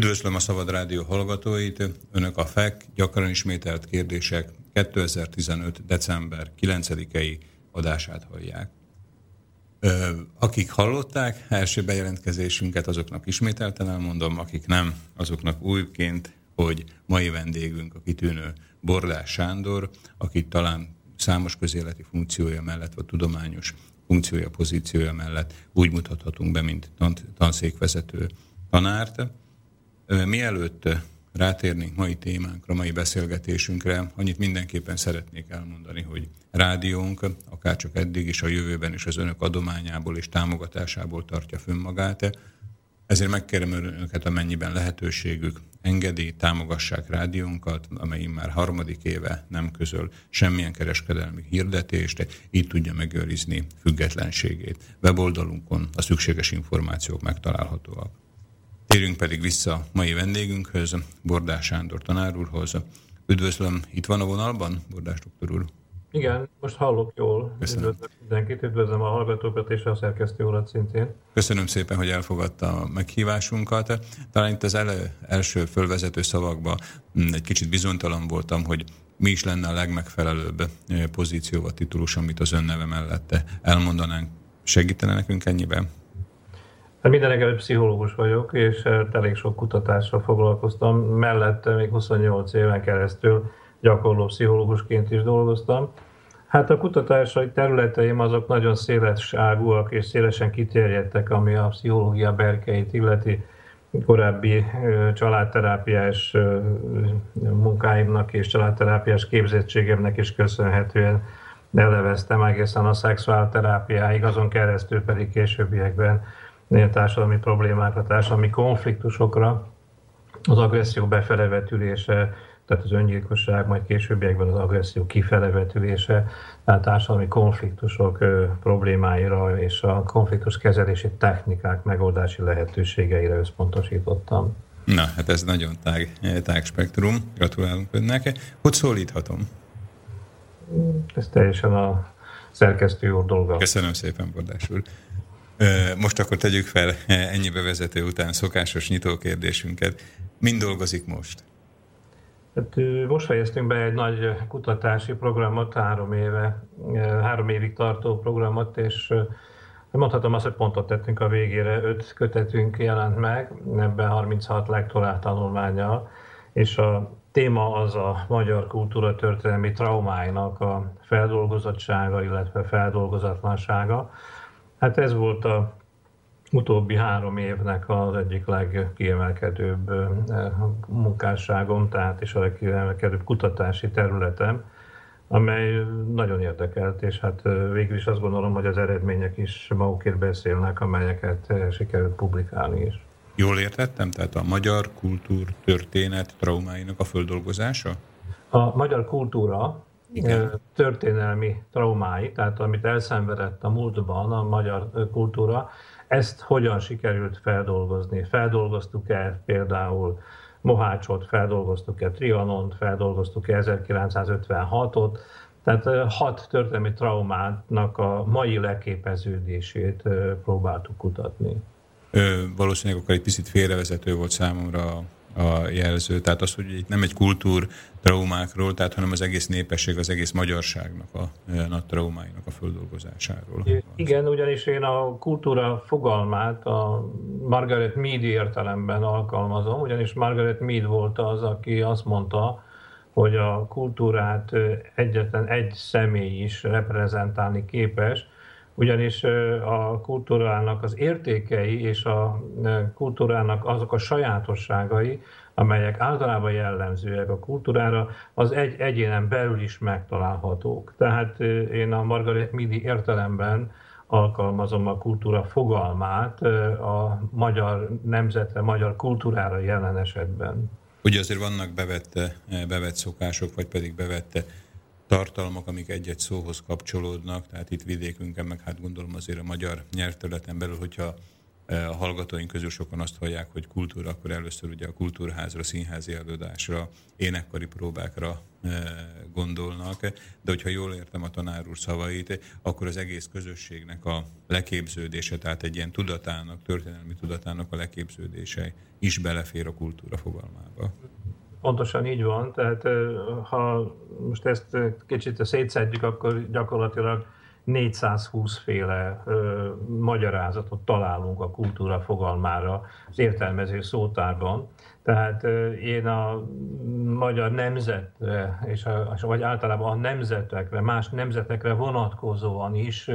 Üdvözlöm a Szabad Rádió hallgatóit, Önök a FEK gyakran ismételt kérdések 2015. december 9-i adását hallják. Akik hallották első bejelentkezésünket, azoknak ismételten elmondom, akik nem, azoknak újként, hogy mai vendégünk a kitűnő Bordás Sándor, akit talán számos közéleti funkciója mellett, vagy tudományos funkciója, pozíciója mellett úgy mutathatunk be, mint tanszékvezető tanárt. Mielőtt rátérnénk mai témánkra, mai beszélgetésünkre, annyit mindenképpen szeretnék elmondani, hogy rádiónk, akár csak eddig is a jövőben is az önök adományából és támogatásából tartja fönn magát. Ezért megkérem önöket, amennyiben lehetőségük, engedi, támogassák rádiónkat, amely már harmadik éve nem közöl semmilyen kereskedelmi hirdetést, így tudja megőrizni függetlenségét. Weboldalunkon a szükséges információk megtalálhatóak. Térjünk pedig vissza mai vendégünkhöz, Bordás Sándor tanár úrhoz. Üdvözlöm, itt van a vonalban, Bordás doktor úr? Igen, most hallok jól. Köszönöm. Üdvözlöm mindenkit, üdvözlöm a hallgatókat és a szerkesztő urat szintén. Köszönöm szépen, hogy elfogadta a meghívásunkat. Talán itt az elő, első fölvezető szavakban mm, egy kicsit bizonytalan voltam, hogy mi is lenne a legmegfelelőbb eh, pozíció vagy titulus, amit az önneve mellette elmondanánk. Segítene nekünk ennyiben? Hát mindenek pszichológus vagyok, és eh, elég sok kutatással foglalkoztam. Mellette még 28 éven keresztül gyakorló pszichológusként is dolgoztam. Hát a kutatásai területeim azok nagyon széles ágúak és szélesen kiterjedtek, ami a pszichológia berkeit illeti korábbi eh, családterápiás eh, munkáimnak és családterápiás képzettségemnek is köszönhetően eleveztem egészen a szexuálterápiáig, azon keresztül pedig későbbiekben társadalmi problémákra, társadalmi konfliktusokra, az agresszió befelevetülése, tehát az öngyilkosság, majd későbbiekben az agresszió kifelevetülése, tehát társadalmi konfliktusok problémáira és a konfliktus kezelési technikák megoldási lehetőségeire összpontosítottam. Na, hát ez nagyon tág, tág spektrum. Gratulálunk önnek. Hogy szólíthatom? Ez teljesen a szerkesztő úr dolga. Köszönöm szépen, Bordás úr. Most akkor tegyük fel ennyi bevezető után szokásos nyitókérdésünket. Mind dolgozik most? Hát, most fejeztünk be egy nagy kutatási programot, három, éve, három évig tartó programot, és mondhatom azt, hogy pontot tettünk a végére. Öt kötetünk jelent meg, ebben 36 lektorált tanulmányal, és a téma az a magyar kultúra történelmi traumáinak a feldolgozottsága, illetve feldolgozatlansága. Hát ez volt a utóbbi három évnek az egyik legkiemelkedőbb munkásságom, tehát is a legkiemelkedőbb kutatási területem, amely nagyon érdekelt, és hát végül is azt gondolom, hogy az eredmények is magukért beszélnek, amelyeket sikerült publikálni is. Jól értettem? Tehát a magyar kultúr történet traumáinak a földolgozása? A magyar kultúra igen. történelmi traumái, tehát amit elszenvedett a múltban a magyar kultúra, ezt hogyan sikerült feldolgozni? Feldolgoztuk-e például Mohácsot, feldolgoztuk-e Trianont, feldolgoztuk-e 1956-ot, tehát hat történelmi traumának a mai leképeződését próbáltuk kutatni. Ö, valószínűleg akkor egy picit félrevezető volt számomra a jelző. Tehát az, hogy itt nem egy kultúr traumákról, tehát hanem az egész népesség, az egész magyarságnak a, a nagy traumáinak a földolgozásáról. Igen, ugyanis én a kultúra fogalmát a Margaret Mead értelemben alkalmazom, ugyanis Margaret Mead volt az, aki azt mondta, hogy a kultúrát egyetlen egy személy is reprezentálni képes, ugyanis a kultúrának az értékei és a kultúrának azok a sajátosságai, amelyek általában jellemzőek a kultúrára, az egy egyénen belül is megtalálhatók. Tehát én a Margaret Midi értelemben alkalmazom a kultúra fogalmát a magyar nemzetre, magyar kultúrára jelen esetben. Ugye azért vannak bevette, bevett szokások, vagy pedig bevette tartalmak, amik egy-egy szóhoz kapcsolódnak, tehát itt vidékünkön, meg hát gondolom azért a magyar nyelvterületen belül, hogyha a hallgatóink közül sokan azt hallják, hogy kultúra, akkor először ugye a kultúrházra, színházi előadásra, énekkari próbákra gondolnak, de hogyha jól értem a tanár úr szavait, akkor az egész közösségnek a leképződése, tehát egy ilyen tudatának, történelmi tudatának a leképződése is belefér a kultúra fogalmába. Pontosan így van, tehát ha most ezt kicsit szétszedjük, akkor gyakorlatilag 420 féle ö, magyarázatot találunk a kultúra fogalmára az értelmező szótárban. Tehát ö, én a magyar nemzetre, és a, vagy általában a nemzetekre, más nemzetekre vonatkozóan is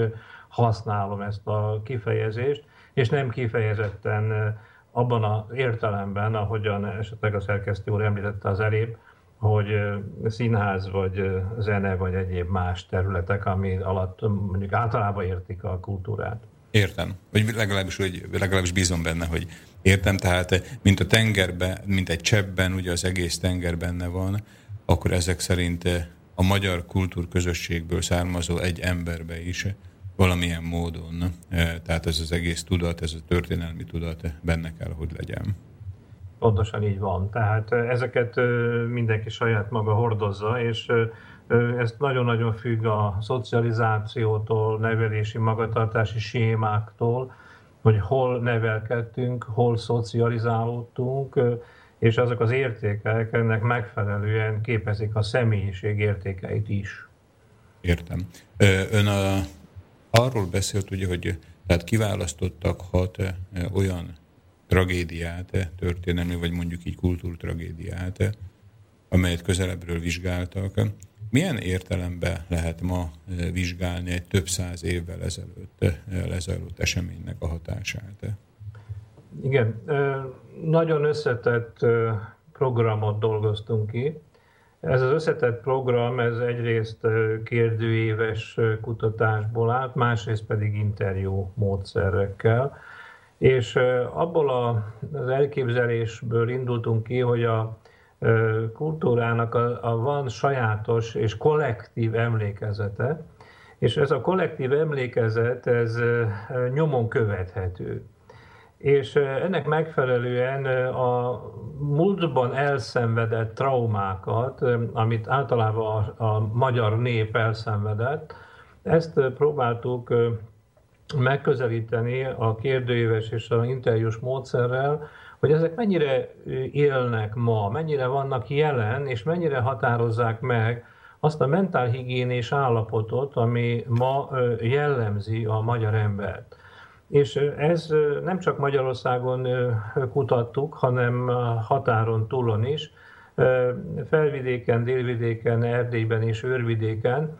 használom ezt a kifejezést, és nem kifejezetten abban az értelemben, ahogyan esetleg a szerkesztő úr említette az elébb, hogy színház, vagy zene, vagy egyéb más területek, ami alatt mondjuk általában értik a kultúrát. Értem. Vagy legalábbis, hogy legalábbis bízom benne, hogy értem. Tehát, mint a tengerben, mint egy cseppben, ugye az egész tenger benne van, akkor ezek szerint a magyar kultúrközösségből származó egy emberbe is valamilyen módon, tehát ez az egész tudat, ez a történelmi tudat benne kell, hogy legyen. Pontosan így van. Tehát ezeket mindenki saját maga hordozza, és ez nagyon-nagyon függ a szocializációtól, nevelési magatartási sémáktól, hogy hol nevelkedtünk, hol szocializálódtunk, és azok az értékek ennek megfelelően képezik a személyiség értékeit is. Értem. Ön a, arról beszélt, ugye, hogy tehát kiválasztottak hat olyan tragédiát, történelmi, vagy mondjuk így kultúrtragédiát, amelyet közelebbről vizsgáltak. Milyen értelemben lehet ma vizsgálni egy több száz évvel ezelőtt lezajlott eseménynek a hatását? Igen, nagyon összetett programot dolgoztunk ki. Ez az összetett program, ez egyrészt kérdőéves kutatásból állt, másrészt pedig interjú módszerekkel. És abból az elképzelésből indultunk ki, hogy a kultúrának a, a van sajátos és kollektív emlékezete, és ez a kollektív emlékezet, ez nyomon követhető. És ennek megfelelően a múltban elszenvedett traumákat, amit általában a, magyar nép elszenvedett, ezt próbáltuk megközelíteni a kérdőíves és a interjús módszerrel, hogy ezek mennyire élnek ma, mennyire vannak jelen, és mennyire határozzák meg azt a mentálhigiénés állapotot, ami ma jellemzi a magyar embert. És ez nem csak Magyarországon kutattuk, hanem határon túlon is, felvidéken, délvidéken, Erdélyben és őrvidéken,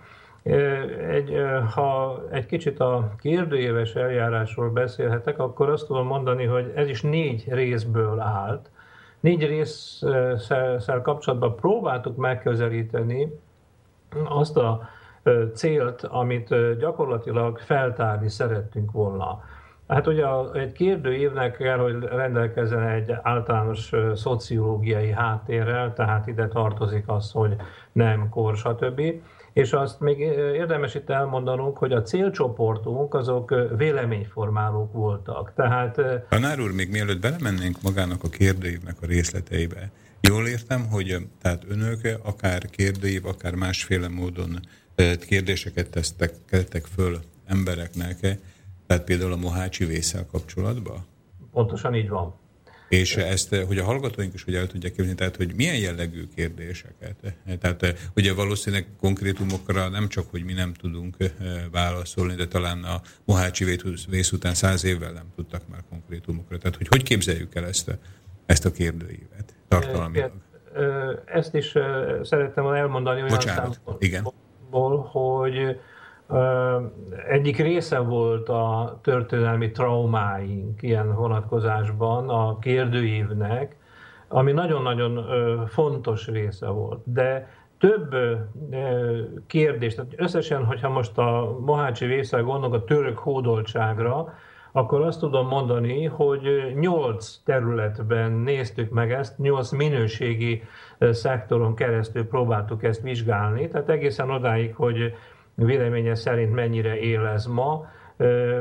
egy, ha egy kicsit a kérdőjéves eljárásról beszélhetek, akkor azt tudom mondani, hogy ez is négy részből állt. Négy részsel kapcsolatban próbáltuk megközelíteni azt a célt, amit gyakorlatilag feltárni szerettünk volna. Hát ugye egy kérdőívnek kell, hogy rendelkezzen egy általános szociológiai háttérrel, tehát ide tartozik az, hogy nem kor, stb. És azt még érdemes itt elmondanunk, hogy a célcsoportunk azok véleményformálók voltak. Tehát... Tanár úr, még mielőtt belemennénk magának a kérdőívnek a részleteibe, jól értem, hogy tehát önök akár kérdőív, akár másféle módon kérdéseket tesztek, tettek föl embereknek, tehát például a Mohácsi vészel kapcsolatban? Pontosan így van. És ezt, hogy a hallgatóink is hogy el tudják képzelni, tehát hogy milyen jellegű kérdéseket. Tehát ugye valószínűleg konkrétumokra nem csak, hogy mi nem tudunk eh, válaszolni, de talán a Mohácsi vész után száz évvel nem tudtak már konkrétumokra. Tehát hogy hogy képzeljük el ezt a, ezt a kérdőívet tartalmilag? Ezt is szerettem elmondani olyan Bocsánat, igen. hogy egyik része volt a történelmi traumáink ilyen vonatkozásban a kérdőívnek, ami nagyon-nagyon fontos része volt. De több kérdés, tehát összesen, hogyha most a Mohácsi vészel gondolok a török hódoltságra, akkor azt tudom mondani, hogy nyolc területben néztük meg ezt, nyolc minőségi szektoron keresztül próbáltuk ezt vizsgálni, tehát egészen odáig, hogy véleménye szerint mennyire él ez ma.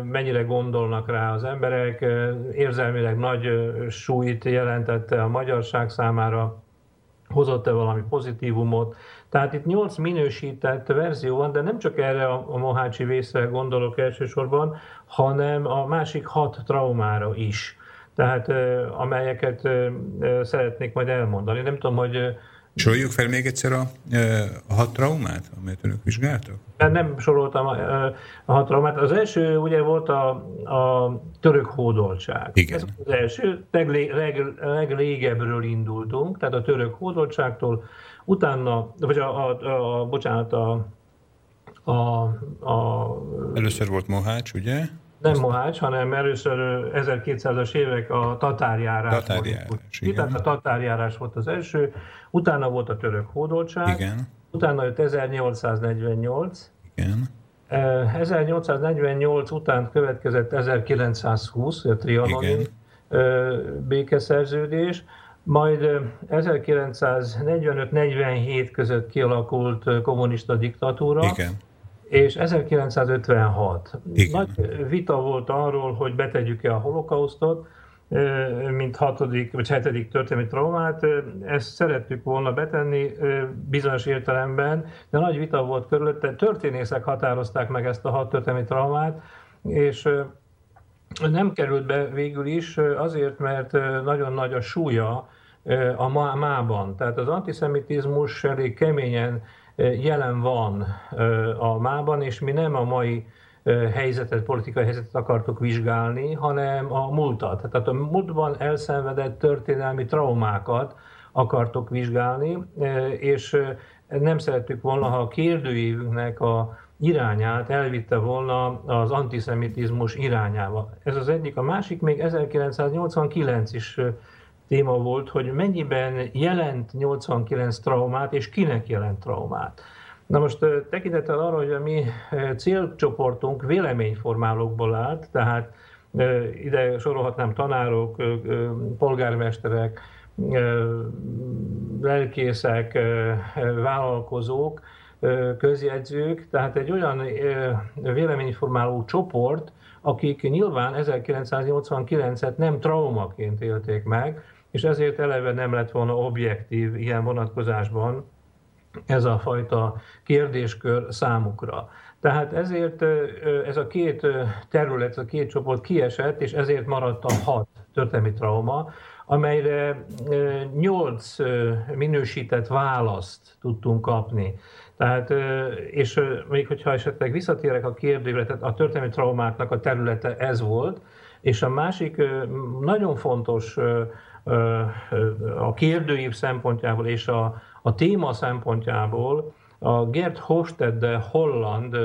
mennyire gondolnak rá az emberek, érzelmileg nagy súlyt jelentette a magyarság számára, hozott-e valami pozitívumot. Tehát itt nyolc minősített verzió van, de nem csak erre a Mohácsi vészre gondolok elsősorban, hanem a másik hat traumára is. Tehát amelyeket szeretnék majd elmondani. Nem tudom, hogy Soroljuk fel még egyszer a, a hat traumát, amelyet önök vizsgáltak? Nem soroltam a, a hat traumát. Az első ugye volt a, a török hódoltság. Igen. Ez az első, leglé, leg, legrégebről indultunk, tehát a török hódoltságtól, utána, vagy a, a, a, a bocsánat, a, a, a... Először volt Mohács, ugye? Nem Mohács, hanem először 1200-as évek a tatárjárás. Tatárjárás, volt. igen. Tehát a tatárjárás volt az első, utána volt a török hódoltság, igen. utána jött 1848, igen. 1848 után következett 1920, a trianoni békeszerződés, majd 1945-47 között kialakult kommunista diktatúra. Igen és 1956. Igen. Nagy vita volt arról, hogy betegyük-e a holokausztot, mint hatodik vagy hetedik történelmi traumát. Ezt szerettük volna betenni bizonyos értelemben, de nagy vita volt körülötte. Történészek határozták meg ezt a hat történelmi traumát, és nem került be végül is azért, mert nagyon nagy a súlya a mában. Tehát az antiszemitizmus elég keményen jelen van a mában, és mi nem a mai helyzetet, politikai helyzetet akartuk vizsgálni, hanem a múltat. Tehát a múltban elszenvedett történelmi traumákat akartok vizsgálni, és nem szerettük volna, ha a kérdőívünknek a irányát elvitte volna az antiszemitizmus irányába. Ez az egyik. A másik még 1989 is téma volt, hogy mennyiben jelent 89 traumát, és kinek jelent traumát. Na most tekintettel arra, hogy a mi célcsoportunk véleményformálókból állt, tehát ide sorolhatnám tanárok, polgármesterek, lelkészek, vállalkozók, közjegyzők, tehát egy olyan véleményformáló csoport, akik nyilván 1989-et nem traumaként élték meg, és ezért eleve nem lett volna objektív ilyen vonatkozásban ez a fajta kérdéskör számukra. Tehát ezért ez a két terület, ez a két csoport kiesett, és ezért maradt a hat történelmi trauma, amelyre nyolc minősített választ tudtunk kapni. Tehát, és még hogyha esetleg visszatérek a kérdőre, tehát a történelmi traumáknak a területe ez volt, és a másik nagyon fontos a kérdőív szempontjából és a, a téma szempontjából a Gert Hofstede holland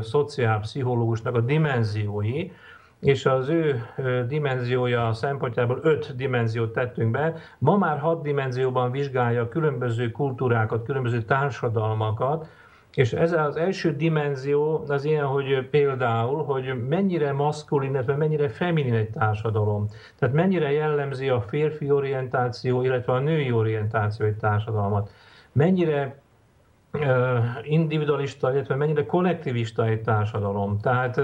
szociálpszichológusnak a dimenziói, és az ő dimenziója szempontjából öt dimenziót tettünk be. Ma már hat dimenzióban vizsgálja különböző kultúrákat, különböző társadalmakat, és ez az első dimenzió az ilyen, hogy például, hogy mennyire maszkulin, illetve mennyire feminin egy társadalom. Tehát mennyire jellemzi a férfi orientáció, illetve a női orientáció egy társadalmat. Mennyire individualista, illetve mennyire kollektivista egy társadalom. Tehát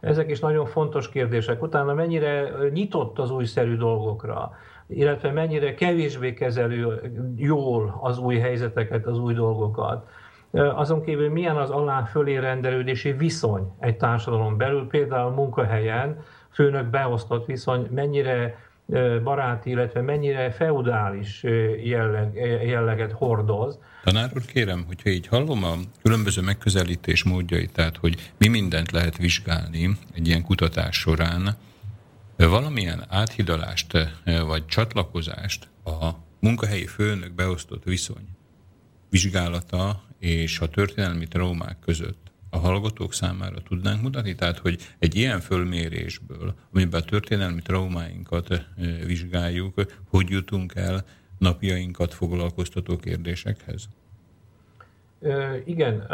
ezek is nagyon fontos kérdések. Utána mennyire nyitott az újszerű dolgokra, illetve mennyire kevésbé kezelő jól az új helyzeteket, az új dolgokat. Azon kívül milyen az alá fölé rendelődési viszony egy társadalom belül, például munkahelyen, főnök beosztott viszony, mennyire baráti, illetve mennyire feudális jelleg, jelleget hordoz. Tanár úr, kérem, hogyha így hallom a különböző megközelítés módjait, tehát hogy mi mindent lehet vizsgálni egy ilyen kutatás során, valamilyen áthidalást vagy csatlakozást a munkahelyi főnök beosztott viszony vizsgálata és a történelmi traumák között a hallgatók számára tudnánk mutatni? Tehát, hogy egy ilyen fölmérésből, amiben a történelmi traumáinkat vizsgáljuk, hogy jutunk el napjainkat foglalkoztató kérdésekhez? Igen,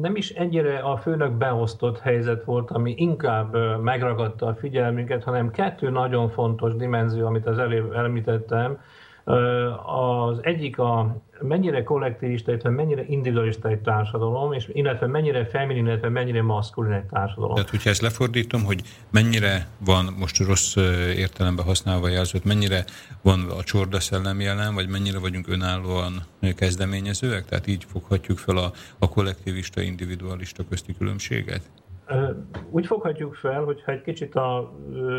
nem is ennyire a főnök beosztott helyzet volt, ami inkább megragadta a figyelmünket, hanem kettő nagyon fontos dimenzió, amit az előbb említettem, Az egyik a mennyire kollektivista, illetve mennyire individualista egy társadalom, és illetve mennyire feminin, illetve mennyire maszkulin egy társadalom. Tehát, hogyha ezt lefordítom, hogy mennyire van most rossz értelemben használva jelzőt, mennyire van a csorda szellem jelen, vagy mennyire vagyunk önállóan kezdeményezőek? Tehát így foghatjuk fel a, a kollektivista, individualista közti különbséget? Úgy foghatjuk fel, hogyha egy kicsit a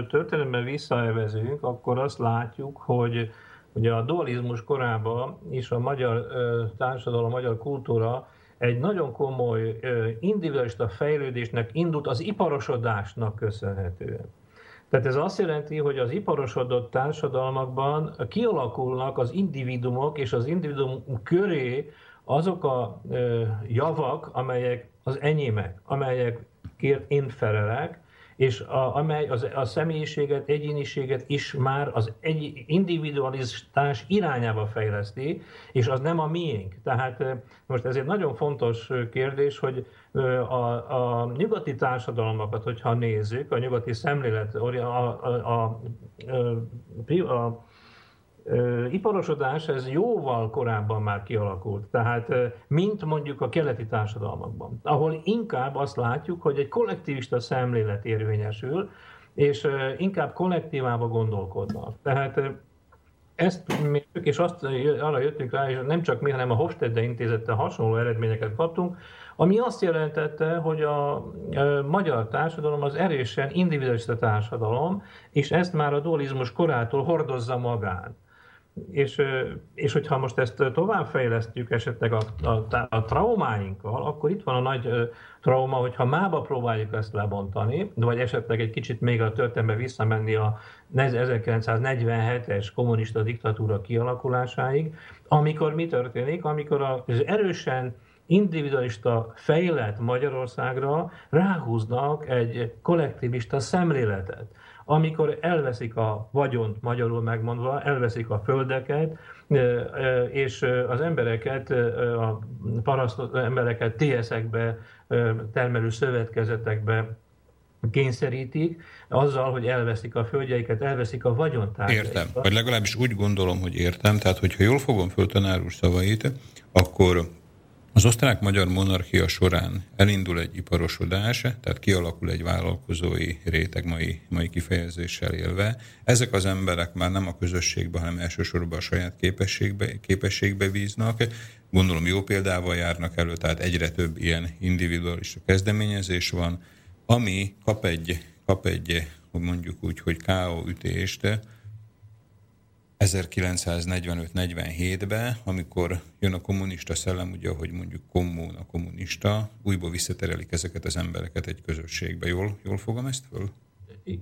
történelemben visszaevezünk, akkor azt látjuk, hogy ugye a dualizmus korában is a magyar társadalom, a magyar kultúra egy nagyon komoly individualista fejlődésnek indult az iparosodásnak köszönhetően. Tehát ez azt jelenti, hogy az iparosodott társadalmakban kialakulnak az individumok és az individum köré azok a javak, amelyek az enyémek, amelyekért én felelek, és a, amely az, a személyiséget, egyéniséget is már az egy individualiztás irányába fejleszti, és az nem a miénk. Tehát most ez egy nagyon fontos kérdés, hogy a, a nyugati társadalmakat, hogyha nézzük, a nyugati szemlélet, a, a, a, a, a iparosodás ez jóval korábban már kialakult, tehát mint mondjuk a keleti társadalmakban, ahol inkább azt látjuk, hogy egy kollektivista szemlélet érvényesül, és inkább kollektívába gondolkodnak. Tehát ezt mértük, és azt, arra jöttünk rá, és nem csak mi, hanem a Hofstede intézettel hasonló eredményeket kaptunk, ami azt jelentette, hogy a magyar társadalom az erősen individualista társadalom, és ezt már a dualizmus korától hordozza magán. És, és hogyha most ezt továbbfejlesztjük esetleg a, a, a traumáinkkal, akkor itt van a nagy trauma, hogyha mába próbáljuk ezt lebontani, vagy esetleg egy kicsit még a történetbe visszamenni a 1947-es kommunista diktatúra kialakulásáig, amikor mi történik, amikor az erősen individualista fejlett Magyarországra ráhúznak egy kollektivista szemléletet amikor elveszik a vagyont, magyarul megmondva, elveszik a földeket, és az embereket, a paraszt embereket TSZ-ekbe, termelő szövetkezetekbe kényszerítik, azzal, hogy elveszik a földjeiket, elveszik a vagyontárgyaikat. Értem, vagy legalábbis úgy gondolom, hogy értem, tehát hogyha jól fogom föl tanár úr szavait, akkor az osztrák-magyar monarchia során elindul egy iparosodás, tehát kialakul egy vállalkozói réteg mai, mai kifejezéssel élve. Ezek az emberek már nem a közösségbe, hanem elsősorban a saját képességbe, képességbe bíznak. Gondolom jó példával járnak elő, tehát egyre több ilyen individualista kezdeményezés van, ami kap egy, kap egy mondjuk úgy, hogy K.O. ütést, 1945-47-ben, amikor jön a kommunista szellem, ugye, ahogy mondjuk kommun a kommunista, újból visszaterelik ezeket az embereket egy közösségbe. Jól, jól fogom ezt föl?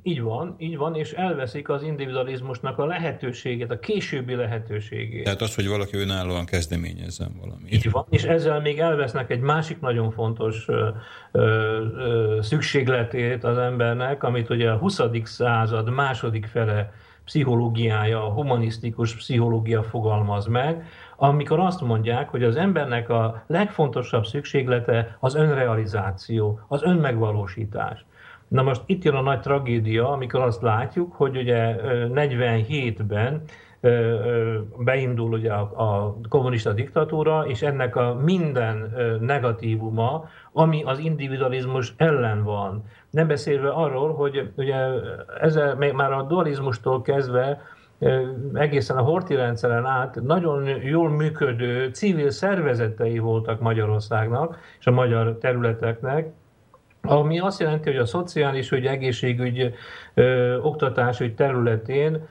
Így van, így van, és elveszik az individualizmusnak a lehetőséget, a későbbi lehetőségét. Tehát az, hogy valaki önállóan kezdeményezzen valamit. Így van, és ezzel még elvesznek egy másik nagyon fontos ö, ö, szükségletét az embernek, amit ugye a 20. század második fele pszichológiája, a humanisztikus pszichológia fogalmaz meg, amikor azt mondják, hogy az embernek a legfontosabb szükséglete az önrealizáció, az önmegvalósítás. Na most itt jön a nagy tragédia, amikor azt látjuk, hogy ugye 47-ben beindul ugye a, a kommunista diktatúra, és ennek a minden negatívuma, ami az individualizmus ellen van. Nem beszélve arról, hogy ugye ezzel még már a dualizmustól kezdve egészen a horti rendszeren át nagyon jól működő civil szervezetei voltak Magyarországnak és a magyar területeknek, ami azt jelenti, hogy a szociális ügy, egészségügy, ö, oktatásügy területén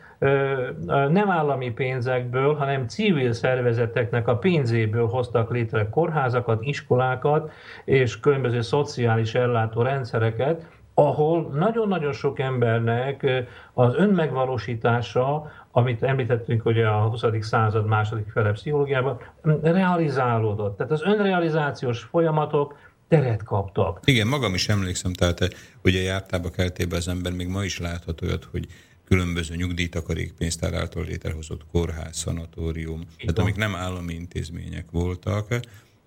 nem állami pénzekből, hanem civil szervezeteknek a pénzéből hoztak létre kórházakat, iskolákat és különböző szociális ellátó rendszereket, ahol nagyon-nagyon sok embernek az önmegvalósítása, amit említettünk ugye a 20. század második fele pszichológiában, realizálódott. Tehát az önrealizációs folyamatok teret kaptak. Igen, magam is emlékszem, tehát ugye jártába keltébe az ember még ma is láthat hogy különböző nyugdíjtakarékpénztár által létrehozott kórház, szanatórium, Igen. tehát amik nem állami intézmények voltak,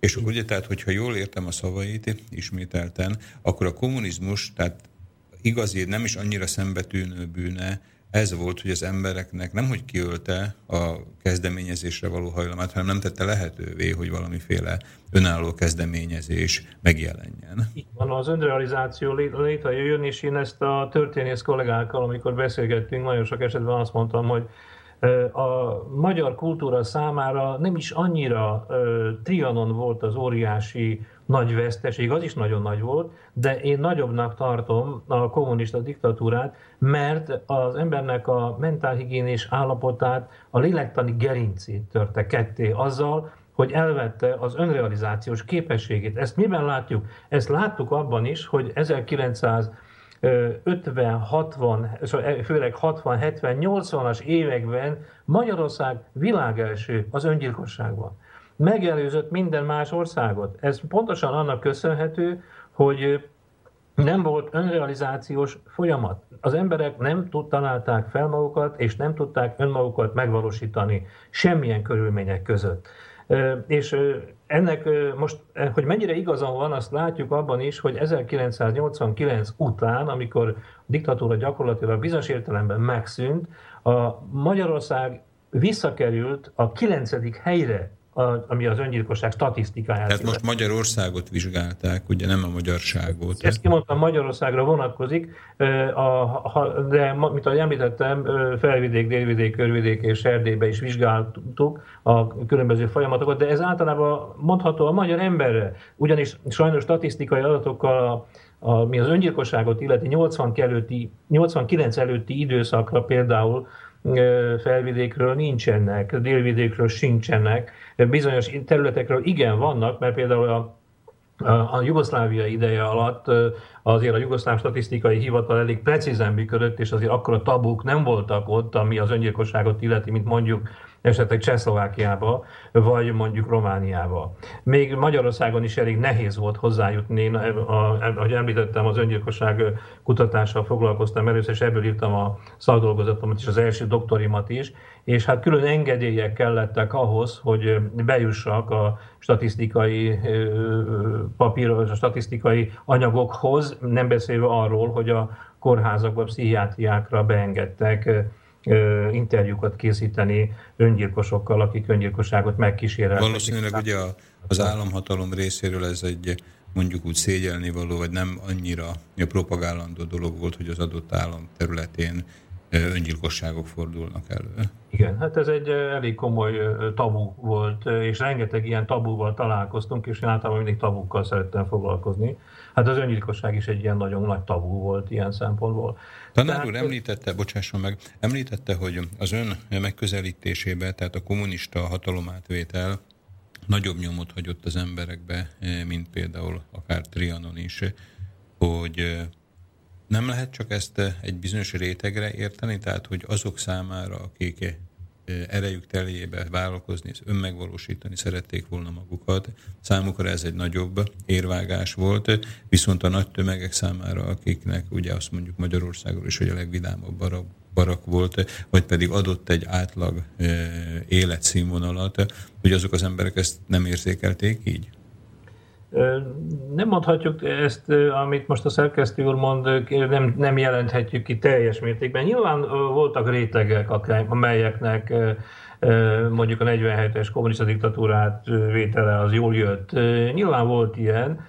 és ugye, tehát, hogyha jól értem a szavait ismételten, akkor a kommunizmus, tehát igazi, nem is annyira szembetűnő bűne ez volt, hogy az embereknek nem, hogy kiölte a kezdeményezésre való hajlamát, hanem nem tette lehetővé, hogy valamiféle önálló kezdeményezés megjelenjen. Itt van az önrealizáció létrejön, és én ezt a történész kollégákkal, amikor beszélgettünk, nagyon sok esetben azt mondtam, hogy a magyar kultúra számára nem is annyira Trianon volt az óriási nagy veszteség, az is nagyon nagy volt, de én nagyobbnak tartom a kommunista diktatúrát, mert az embernek a mentálhigiénés állapotát, a lélektani gerincét törte ketté azzal, hogy elvette az önrealizációs képességét. Ezt miben látjuk? Ezt láttuk abban is, hogy 1900 50, 60, főleg 60, 70, 80-as években Magyarország világelső az öngyilkosságban. Megelőzött minden más országot. Ez pontosan annak köszönhető, hogy nem volt önrealizációs folyamat. Az emberek nem tud, találták fel magukat, és nem tudták önmagukat megvalósítani semmilyen körülmények között. És ennek most, hogy mennyire igazam van, azt látjuk abban is, hogy 1989 után, amikor a diktatúra gyakorlatilag bizonyos értelemben megszűnt, a Magyarország visszakerült a kilencedik helyre ami az öngyilkosság statisztikáját. Tehát most Magyarországot vizsgálták, ugye nem a magyarságot. Ezt kimondtam, Magyarországra vonatkozik, de mint ahogy említettem, felvidék, délvidék, körvidék és Erdélybe is vizsgáltuk a különböző folyamatokat, de ez általában mondható a magyar emberre, ugyanis sajnos statisztikai adatokkal a ami az öngyilkosságot illeti 80 előtti, 89 előtti időszakra például felvidékről nincsenek, délvidékről sincsenek, bizonyos területekről igen vannak, mert például a a Jugoszlávia ideje alatt azért a Jugoszláv Statisztikai Hivatal elég precízen működött, és azért akkor a tabuk nem voltak ott, ami az öngyilkosságot illeti, mint mondjuk esetleg Csehszlovákiába, vagy mondjuk Romániába. Még Magyarországon is elég nehéz volt hozzájutni. Én, ahogy említettem, az öngyilkosság kutatással foglalkoztam először, és ebből írtam a szakdolgozatomat és az első doktorimat is, és hát külön engedélyek kellettek ahhoz, hogy bejussak a statisztikai papíros, a statisztikai anyagokhoz, nem beszélve arról, hogy a kórházakba, pszichiátriákra beengedtek interjúkat készíteni öngyilkosokkal, akik öngyilkosságot megkíséreltek. Valószínűleg ugye az államhatalom részéről ez egy mondjuk úgy szégyelni való, vagy nem annyira propagálandó dolog volt, hogy az adott állam területén öngyilkosságok fordulnak elő. Igen, hát ez egy elég komoly tabu volt, és rengeteg ilyen tabúval találkoztunk, és én általában mindig tabukkal szerettem foglalkozni. Hát az öngyilkosság is egy ilyen nagyon nagy tabu volt ilyen szempontból. Tanár úr említette, bocsásson meg, említette, hogy az ön megközelítésében, tehát a kommunista hatalomátvétel nagyobb nyomot hagyott az emberekbe, mint például akár Trianon is, hogy nem lehet csak ezt egy bizonyos rétegre érteni, tehát hogy azok számára, akik erejük teljébe vállalkozni, önmegvalósítani szerették volna magukat. Számukra ez egy nagyobb érvágás volt, viszont a nagy tömegek számára, akiknek ugye azt mondjuk Magyarországról is, hogy a legvidámabb barak, barak volt, vagy pedig adott egy átlag életszínvonalat, hogy azok az emberek ezt nem érzékelték így? Nem mondhatjuk ezt, amit most a szerkesztő úr mond, nem, nem jelenthetjük ki teljes mértékben. Nyilván voltak rétegek, amelyeknek mondjuk a 47-es kommunista diktatúrát vétele az jól jött. Nyilván volt ilyen,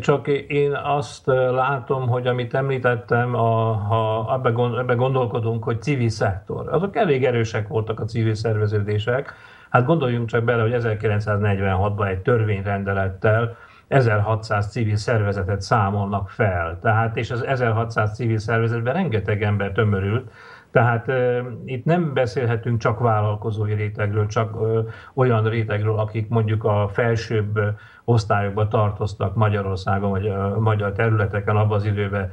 csak én azt látom, hogy amit említettem, a, ha ebbe gondolkodunk, hogy civil szektor, azok elég erősek voltak a civil szerveződések, Hát gondoljunk csak bele, hogy 1946-ban egy törvényrendelettel 1600 civil szervezetet számolnak fel. Tehát, és az 1600 civil szervezetben rengeteg ember tömörült, tehát e, itt nem beszélhetünk csak vállalkozói rétegről, csak e, olyan rétegről, akik mondjuk a felsőbb osztályokba tartoztak Magyarországon, vagy a magyar területeken abban az időben.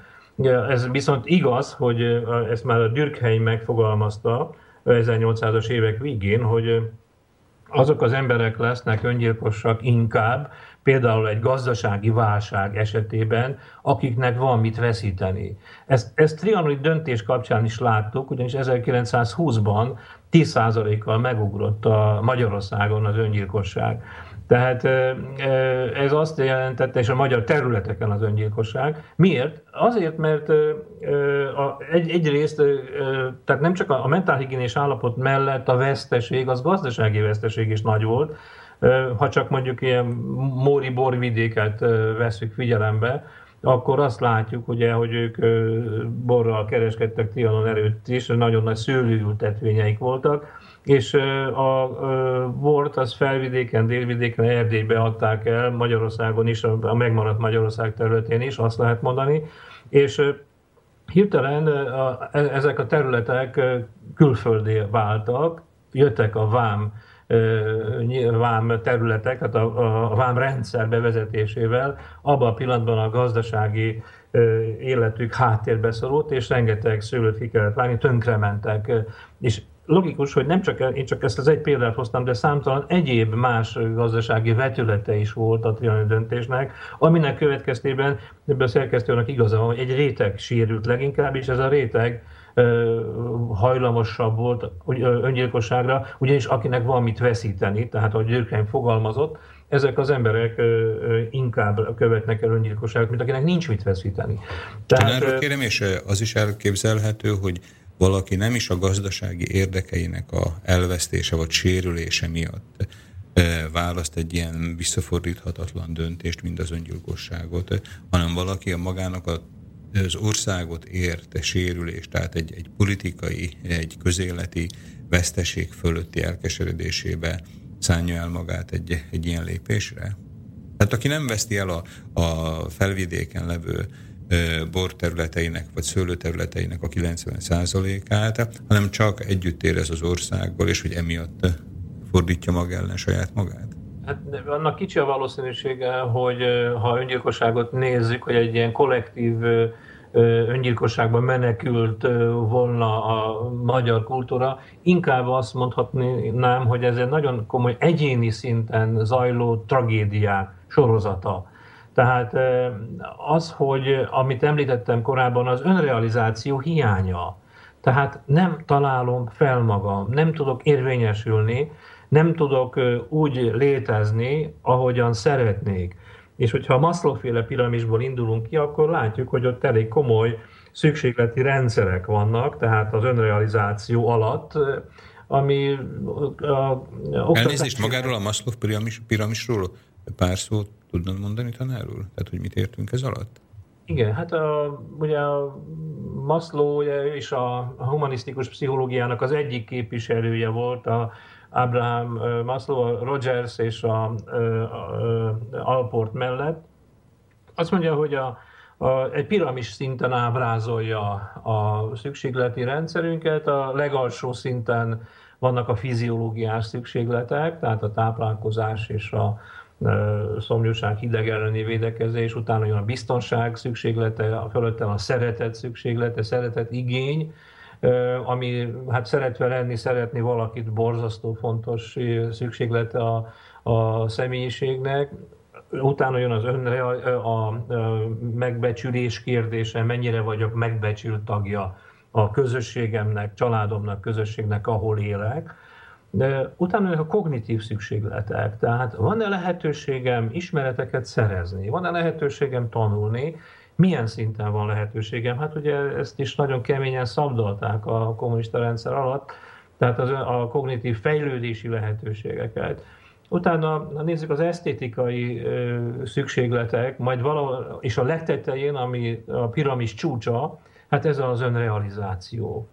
Ez viszont igaz, hogy ezt már a Dürkheim megfogalmazta 1800-as évek végén, hogy azok az emberek lesznek öngyilkosak inkább, például egy gazdasági válság esetében, akiknek van mit veszíteni. Ezt, ezt trianoni döntés kapcsán is láttuk, ugyanis 1920-ban 10%-kal megugrott a Magyarországon az öngyilkosság. Tehát ez azt jelentette, és a magyar területeken az öngyilkosság. Miért? Azért, mert egy, egyrészt, tehát nem csak a, mentálhigiénés állapot mellett a veszteség, az gazdasági veszteség is nagy volt, ha csak mondjuk ilyen móri borvidéket veszük figyelembe, akkor azt látjuk, ugye, hogy ők borral kereskedtek Trianon előtt is, nagyon nagy szőlőültetvényeik voltak, és a bort az felvidéken, délvidéken, Erdélybe adták el, Magyarországon is, a megmaradt Magyarország területén is, azt lehet mondani, és hirtelen e, ezek a területek külföldé váltak, jöttek a vám vám területek, hát a, a vám rendszer bevezetésével abban a pillanatban a gazdasági életük háttérbe szorult, és rengeteg szőlőt ki kellett vágni, tönkrementek. És logikus, hogy nem csak, én csak ezt az egy példát hoztam, de számtalan egyéb más gazdasági vetülete is volt a trianoni döntésnek, aminek következtében ebben a szerkesztőnek igaza van, hogy egy réteg sérült leginkább, és ez a réteg hajlamosabb volt öngyilkosságra, ugyanis akinek van mit veszíteni, tehát ahogy Györkeim fogalmazott, ezek az emberek inkább követnek el öngyilkosságot, mint akinek nincs mit veszíteni. Tehát, kérem, és az is elképzelhető, hogy valaki nem is a gazdasági érdekeinek a elvesztése vagy sérülése miatt választ egy ilyen visszafordíthatatlan döntést, mint az öngyilkosságot, hanem valaki a magának a az országot érte sérülés, tehát egy, egy politikai, egy közéleti veszteség fölötti elkeseredésébe szánja el magát egy, egy ilyen lépésre? Tehát aki nem veszti el a, a felvidéken levő borterületeinek vagy szőlőterületeinek a 90%-át, hanem csak együtt érez az országgal, és hogy emiatt fordítja maga ellen saját magát? Hát annak kicsi a valószínűsége, hogy ha öngyilkosságot nézzük, hogy egy ilyen kollektív öngyilkosságban menekült volna a magyar kultúra, inkább azt mondhatnám, hogy ez egy nagyon komoly egyéni szinten zajló tragédiák sorozata. Tehát az, hogy amit említettem korábban, az önrealizáció hiánya. Tehát nem találom fel magam, nem tudok érvényesülni, nem tudok úgy létezni, ahogyan szeretnék. És hogyha a Maslow-féle piramisból indulunk ki, akkor látjuk, hogy ott elég komoly szükségleti rendszerek vannak, tehát az önrealizáció alatt, ami a, Elnézést magáról a Maslow piramis, piramisról pár szót tudnod mondani tanár úr? Tehát, hogy mit értünk ez alatt? Igen, hát a, ugye a Maslow ugye, ő is a, humanisztikus pszichológiának az egyik képviselője volt, a Abraham Maslow, a Rogers és a, a, a Alport mellett. Azt mondja, hogy a, a, egy piramis szinten ábrázolja a szükségleti rendszerünket, a legalsó szinten vannak a fiziológiás szükségletek, tehát a táplálkozás és a szomjúság, hideg elleni védekezés, utána jön a biztonság szükséglete, a fölöttem a szeretet szükséglete, szeretet igény, ami hát szeretve lenni, szeretni valakit borzasztó fontos szükséglete a, a személyiségnek. Utána jön az önre, a, a megbecsülés kérdése, mennyire vagyok megbecsült tagja a közösségemnek, családomnak, közösségnek, ahol élek. De utána a kognitív szükségletek, tehát van-e lehetőségem ismereteket szerezni, van-e lehetőségem tanulni, milyen szinten van lehetőségem? Hát ugye ezt is nagyon keményen szabdalták a kommunista rendszer alatt, tehát az, a kognitív fejlődési lehetőségeket. Utána nézzük az esztétikai ö, szükségletek, majd valahol, és a legtetején, ami a piramis csúcsa, hát ez az önrealizáció,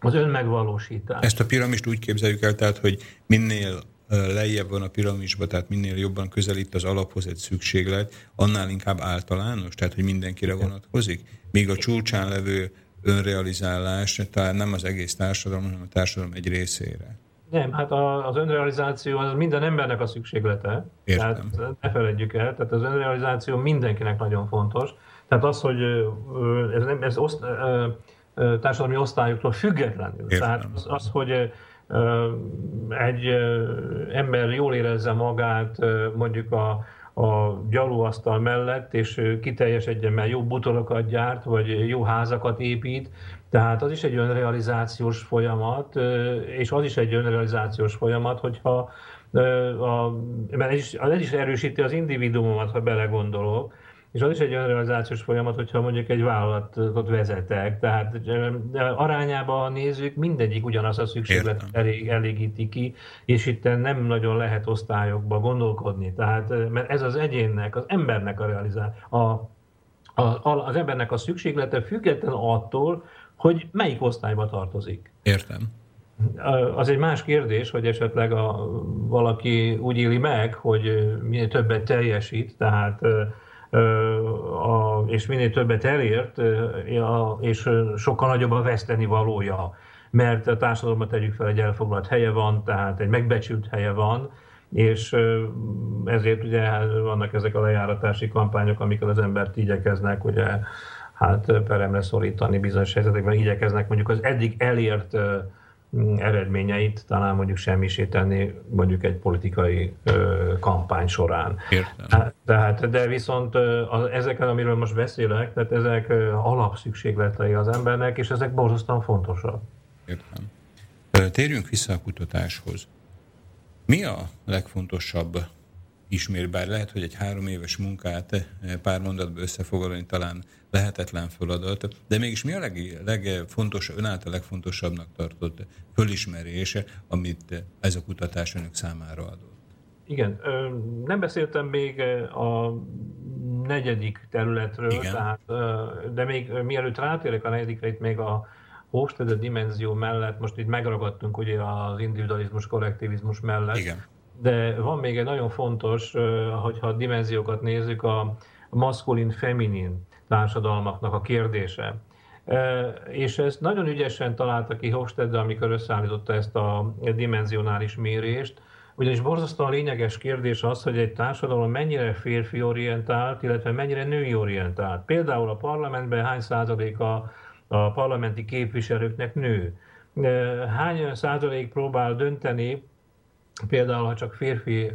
az önmegvalósítás. Ezt a piramist úgy képzeljük el, tehát, hogy minél lejjebb van a piramisba, tehát minél jobban közelít az alaphoz egy szükséglet, annál inkább általános, tehát hogy mindenkire vonatkozik. Míg a csúcsán levő önrealizálás talán nem az egész társadalom, hanem a társadalom egy részére. Nem, hát az önrealizáció az minden embernek a szükséglete. Értem. Tehát ne feledjük el, tehát az önrealizáció mindenkinek nagyon fontos. Tehát az, hogy ez, nem, ez oszt, társadalmi osztályoktól függetlenül. Értem. Tehát az, az, hogy egy ember jól érezze magát mondjuk a, a gyalóasztal mellett, és kiteljesedjen, mert jó butorokat gyárt, vagy jó házakat épít, Tehát az is egy önrealizációs folyamat, és az is egy önrealizációs folyamat, hogyha a, mert ez is, ez is erősíti az individuumomat, ha belegondolok, és az is egy önrealizációs folyamat, hogyha mondjuk egy vállalatot vezetek, tehát arányában nézzük, mindegyik ugyanaz a szükséglet elég, elégíti ki, és itt nem nagyon lehet osztályokba gondolkodni. Tehát, mert ez az egyénnek, az embernek a realizáció, a, a, az embernek a szükséglete független attól, hogy melyik osztályba tartozik. Értem. Az egy más kérdés, hogy esetleg a, valaki úgy éli meg, hogy minél többet teljesít, tehát és minél többet elért, és sokkal nagyobb a veszteni valója. Mert a társadalomban tegyük fel, egy elfoglalt helye van, tehát egy megbecsült helye van, és ezért ugye vannak ezek a lejáratási kampányok, amikor az embert igyekeznek ugye hát peremre szorítani bizonyos helyzetekben, igyekeznek mondjuk az eddig elért eredményeit talán mondjuk semmisíteni mondjuk egy politikai ö, kampány során. Értem. Tehát, de viszont az, ezek, amiről most beszélek, tehát ezek alapszükségletei az embernek, és ezek borzasztóan fontosak. Értem. Térjünk vissza a kutatáshoz. Mi a legfontosabb ismét, bár lehet, hogy egy három éves munkát pár mondatban összefoglalni talán lehetetlen feladat, de mégis mi a leg, legfontos, ön által legfontosabbnak tartott fölismerése, amit ez a kutatás önök számára adott? Igen, nem beszéltem még a negyedik területről, Igen. tehát, de még mielőtt rátérek a negyedikre, itt még a Hofstede dimenzió mellett, most itt megragadtunk ugye az individualizmus, kollektivizmus mellett, Igen de van még egy nagyon fontos, hogyha a dimenziókat nézzük, a maszkulin-feminin társadalmaknak a kérdése. És ezt nagyon ügyesen találta ki Hofstede, amikor összeállította ezt a dimenzionális mérést, ugyanis borzasztóan lényeges kérdés az, hogy egy társadalom mennyire férfi orientált, illetve mennyire női orientált. Például a parlamentben hány százaléka a parlamenti képviselőknek nő. Hány százalék próbál dönteni Például, ha csak férfi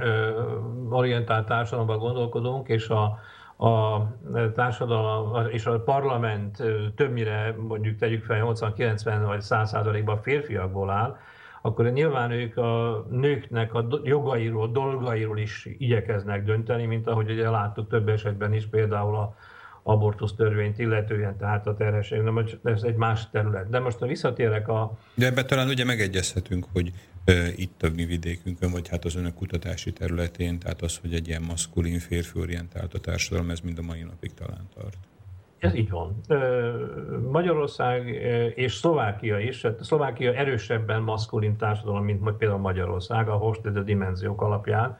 orientált társadalomban gondolkodunk, és a, a társadalom és a parlament többnyire, mondjuk tegyük fel 80-90 vagy 100 százalékban férfiakból áll, akkor nyilván ők a nőknek a jogairól, dolgairól is igyekeznek dönteni, mint ahogy ugye láttuk több esetben is, például a abortusz törvényt illetően, tehát a terhesség, ez egy más terület. De most visszatérek a... De ebben talán ugye megegyezhetünk, hogy e, itt a mi vidékünkön, vagy hát az önök kutatási területén, tehát az, hogy egy ilyen maszkulin, férfi orientált a társadalom, ez mind a mai napig talán tart. Ez így van. Magyarország és Szlovákia is, hát Szlovákia erősebben maszkulin társadalom, mint például Magyarország, a Hofstede dimenziók alapján,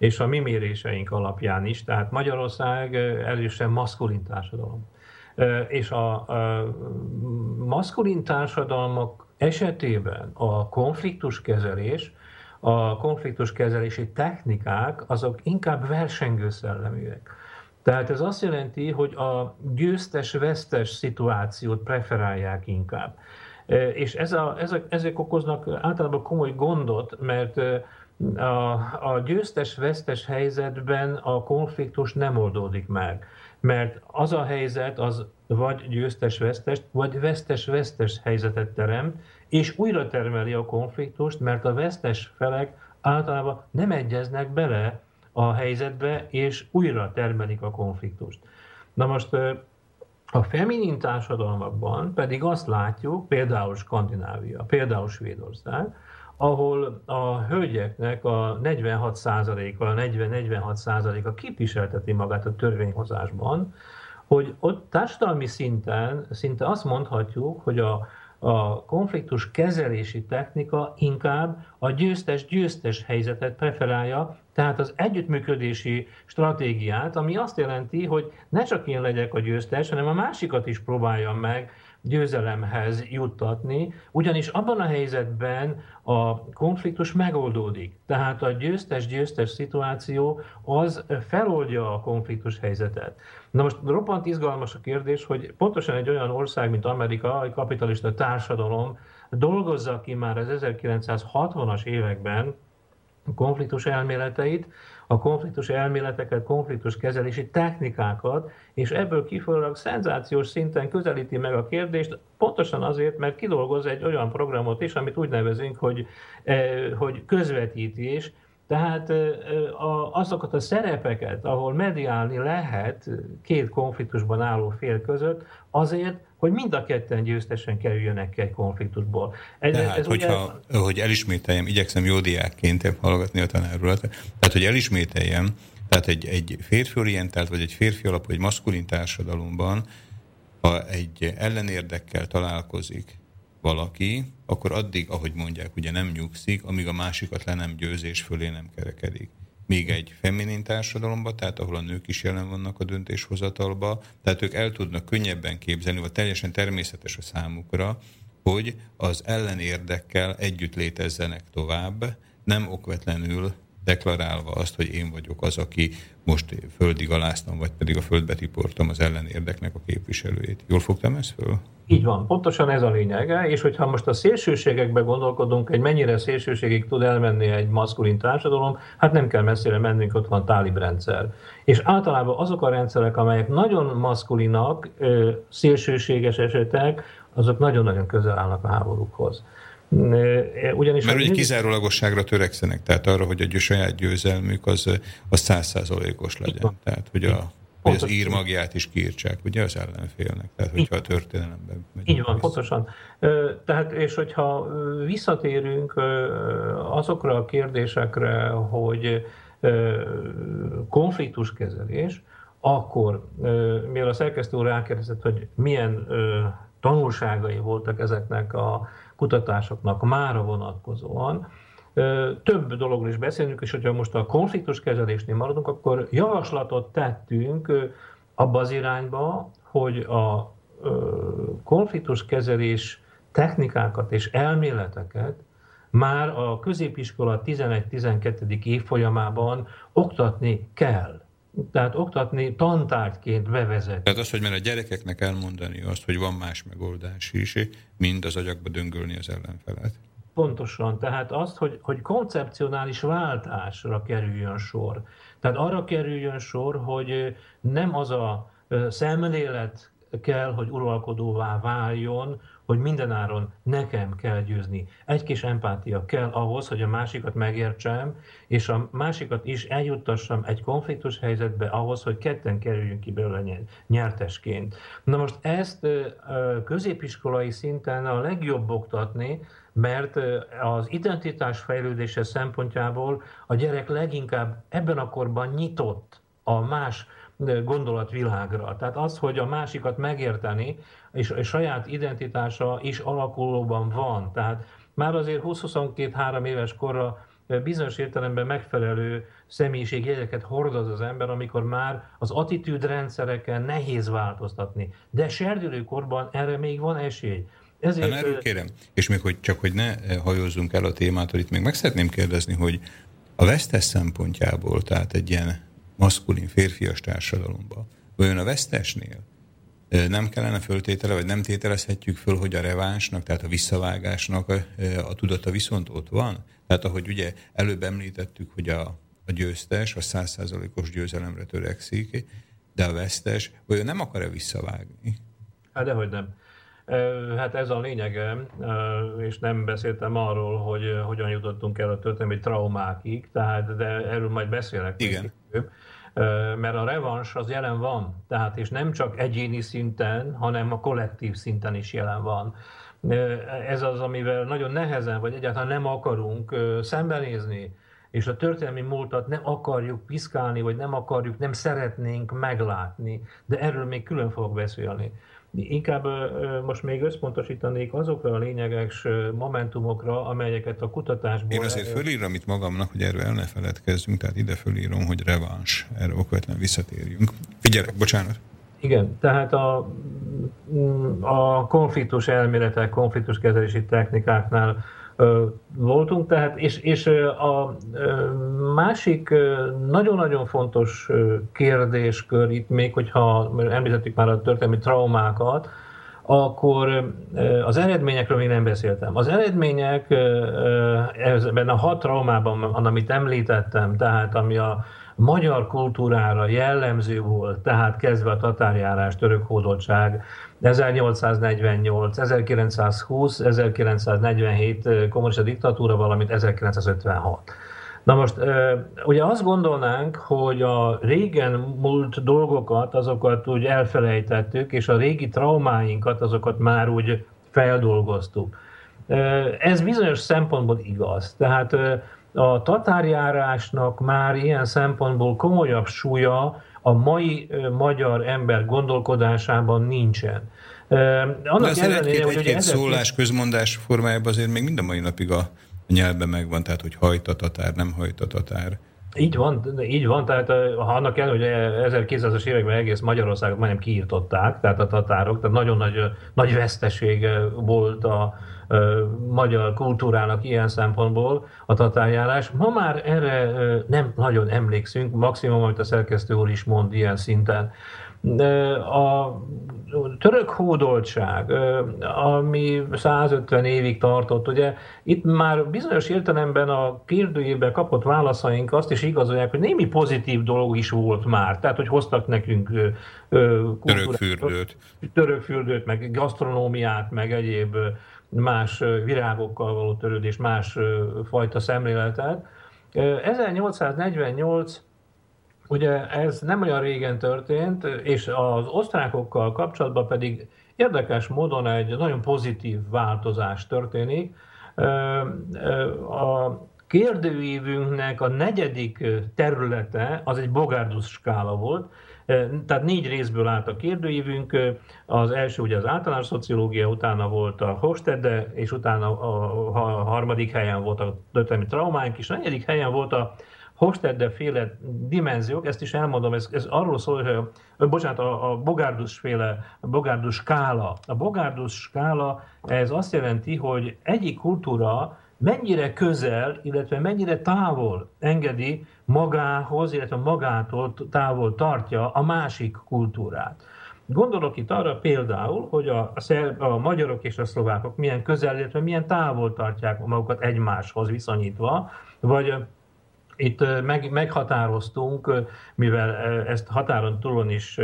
és a mi méréseink alapján is, tehát Magyarország erősen maszkulin társadalom. És a, maszkulin társadalmak esetében a konfliktuskezelés, a konfliktuskezelési technikák azok inkább versengő szelleműek. Tehát ez azt jelenti, hogy a győztes-vesztes szituációt preferálják inkább. És ez a, ezek, ezek okoznak általában komoly gondot, mert a, a győztes-vesztes helyzetben a konfliktus nem oldódik meg. Mert az a helyzet az vagy győztes-vesztes, vagy vesztes-vesztes helyzetet terem, és újra termeli a konfliktust, mert a vesztes felek általában nem egyeznek bele a helyzetbe, és újra termelik a konfliktust. Na most a feminin társadalmakban pedig azt látjuk, például Skandinávia, például Svédország, ahol a hölgyeknek a 46%-a, a 40-46%-a képviselteti magát a törvényhozásban, hogy ott társadalmi szinten szinte azt mondhatjuk, hogy a, a konfliktus kezelési technika inkább a győztes-győztes helyzetet preferálja, tehát az együttműködési stratégiát, ami azt jelenti, hogy ne csak én legyek a győztes, hanem a másikat is próbáljam meg győzelemhez juttatni, ugyanis abban a helyzetben a konfliktus megoldódik. Tehát a győztes-győztes szituáció az feloldja a konfliktus helyzetet. Na most roppant izgalmas a kérdés, hogy pontosan egy olyan ország, mint Amerika, egy kapitalista társadalom dolgozza ki már az 1960-as években konfliktus elméleteit, a konfliktus elméleteket, konfliktus kezelési technikákat, és ebből kifolyólag szenzációs szinten közelíti meg a kérdést, pontosan azért, mert kidolgoz egy olyan programot is, amit úgy nevezünk, hogy, hogy közvetítés, tehát azokat a szerepeket, ahol mediálni lehet két konfliktusban álló fél között, azért, hogy mind a ketten győztesen kerüljönek egy konfliktusból. Ez, Tehát, ez hogyha, ugye... hogy elismételjem, igyekszem jó diákként hallgatni a tanárulat, tehát, hogy elismételjem, tehát egy, egy férfiorientált, vagy egy férfi alapú, egy maszkulin társadalomban, ha egy ellenérdekkel találkozik valaki, akkor addig, ahogy mondják, ugye nem nyugszik, amíg a másikat le nem győzés fölé nem kerekedik. Még egy feminin társadalomban, tehát ahol a nők is jelen vannak a döntéshozatalba, tehát ők el tudnak könnyebben képzelni, vagy teljesen természetes a számukra, hogy az ellenérdekkel együtt létezzenek tovább, nem okvetlenül deklarálva azt, hogy én vagyok az, aki most földig aláztam, vagy pedig a földbe tiportam az ellenérdeknek a képviselőjét. Jól fogtam ezt föl? Így van, pontosan ez a lényege, és hogyha most a szélsőségekbe gondolkodunk, hogy mennyire szélsőségig tud elmenni egy maszkulin társadalom, hát nem kell messzire mennünk, ott van tálib rendszer. És általában azok a rendszerek, amelyek nagyon maszkulinak, szélsőséges esetek, azok nagyon-nagyon közel állnak a háborúkhoz. Ugyanis Mert ugye kizárólagosságra törekszenek, tehát arra, hogy a saját győzelmük az, az százszázalékos legyen. Tehát, hogy a hogy az írmagját is kiírtsák, ugye az ellenfélnek, tehát hogyha a történelemben megy. Így van, pontosan. Tehát, és hogyha visszatérünk azokra a kérdésekre, hogy konfliktuskezelés, akkor, mivel a szerkesztő úr rákérdezett, hogy milyen tanulságai voltak ezeknek a kutatásoknak mára vonatkozóan, több dologról is beszélünk, és hogyha most a konfliktus kezelésnél maradunk, akkor javaslatot tettünk abba az irányba, hogy a konfliktus kezelés technikákat és elméleteket már a középiskola 11-12. évfolyamában oktatni kell. Tehát oktatni tantárgyként bevezetni. Tehát az, hogy már a gyerekeknek elmondani azt, hogy van más megoldás is, mind az agyakba döngölni az ellenfelet. Pontosan, tehát azt, hogy, hogy koncepcionális váltásra kerüljön sor. Tehát arra kerüljön sor, hogy nem az a szemlélet kell, hogy uralkodóvá váljon, hogy mindenáron nekem kell győzni. Egy kis empátia kell ahhoz, hogy a másikat megértsem, és a másikat is eljuttassam egy konfliktus helyzetbe ahhoz, hogy ketten kerüljünk ki belőle nyertesként. Na most ezt középiskolai szinten a legjobb oktatni, mert az identitás fejlődése szempontjából a gyerek leginkább ebben a korban nyitott a más gondolatvilágra. Tehát az, hogy a másikat megérteni, és a saját identitása is alakulóban van. Tehát már azért 20-22-3 éves korra bizonyos értelemben megfelelő személyiségjegyeket hordoz az ember, amikor már az attitűdrendszereken nehéz változtatni. De serdülőkorban erre még van esély. Ezért... erről kérem, és még hogy csak hogy ne hajózzunk el a témától, itt még meg szeretném kérdezni, hogy a vesztes szempontjából, tehát egy ilyen maszkulin, férfias társadalomban, vajon a vesztesnél nem kellene föltétele, vagy nem tételezhetjük föl, hogy a revánsnak, tehát a visszavágásnak a, a tudata viszont ott van? Tehát ahogy ugye előbb említettük, hogy a, a győztes a százszázalékos győzelemre törekszik, de a vesztes vajon nem akar-e visszavágni? Hát dehogy nem. Hát ez a lényege, és nem beszéltem arról, hogy hogyan jutottunk el a történelmi traumákig, tehát de erről majd beszélek. Igen. Később mert a revans az jelen van, tehát és nem csak egyéni szinten, hanem a kollektív szinten is jelen van. Ez az, amivel nagyon nehezen, vagy egyáltalán nem akarunk szembenézni, és a történelmi múltat nem akarjuk piszkálni, vagy nem akarjuk, nem szeretnénk meglátni, de erről még külön fogok beszélni. Inkább most még összpontosítanék azokra a lényeges momentumokra, amelyeket a kutatásból... Én azért fölírom itt magamnak, hogy erről el ne feledkezzünk, tehát ide fölírom, hogy reváns, erre okvetlen visszatérjünk. Figyelek, bocsánat. Igen, tehát a, a konfliktus elméletek, konfliktus kezelési technikáknál voltunk, tehát, és, és a másik nagyon-nagyon fontos kérdéskör itt még, hogyha említettük már a történelmi traumákat, akkor az eredményekről még nem beszéltem. Az eredmények ebben a hat traumában, amit említettem, tehát ami a magyar kultúrára jellemző volt, tehát kezdve a tatárjárás, török hódoltság, 1848, 1920, 1947 kommunista diktatúra, valamint 1956. Na most, ugye azt gondolnánk, hogy a régen múlt dolgokat, azokat úgy elfelejtettük, és a régi traumáinkat, azokat már úgy feldolgoztuk. Ez bizonyos szempontból igaz. Tehát a tatárjárásnak már ilyen szempontból komolyabb súlya a mai magyar ember gondolkodásában nincsen. Annak azért ellenére, egy-két, egy-két szólás, közmondás formájában azért még mind a mai napig a nyelvben megvan, tehát hogy hajt a tatár, nem hajt a tatár. Így van, így van, tehát ha annak kell, hogy 1200-as években egész Magyarországot majdnem kiirtották, tehát a tatárok, tehát nagyon nagy, nagy veszteség volt a magyar kultúrának ilyen szempontból a tatárjárás. Ma már erre nem nagyon emlékszünk, maximum, amit a szerkesztő úr is mond ilyen szinten. A török hódoltság, ami 150 évig tartott, ugye itt már bizonyos értelemben a kérdőjében kapott válaszaink azt is igazolják, hogy némi pozitív dolog is volt már. Tehát, hogy hoztak nekünk törökfürdőt, törökfürdőt, meg gasztronómiát, meg egyéb más virágokkal való törődés, más fajta szemléletet. 1848 Ugye ez nem olyan régen történt, és az osztrákokkal kapcsolatban pedig érdekes módon egy nagyon pozitív változás történik. A kérdőívünknek a negyedik területe az egy Bogárdus skála volt, tehát négy részből állt a kérdőívünk. Az első ugye az általános szociológia, utána volt a Hofstede, és utána a harmadik helyen volt a történelmi traumánk, és a negyedik helyen volt a Hofstede féle dimenziók, ezt is elmondom, ez, ez arról szól, hogy a, bocsánat, a, a Bogárdus féle, a Bogárdus skála. A Bogárdus skála, ez azt jelenti, hogy egyik kultúra mennyire közel, illetve mennyire távol engedi magához, illetve magától távol tartja a másik kultúrát. Gondolok itt arra például, hogy a, a, a magyarok és a szlovákok milyen közel, illetve milyen távol tartják magukat egymáshoz viszonyítva, vagy itt meg, meghatároztunk, mivel ezt határon túlon is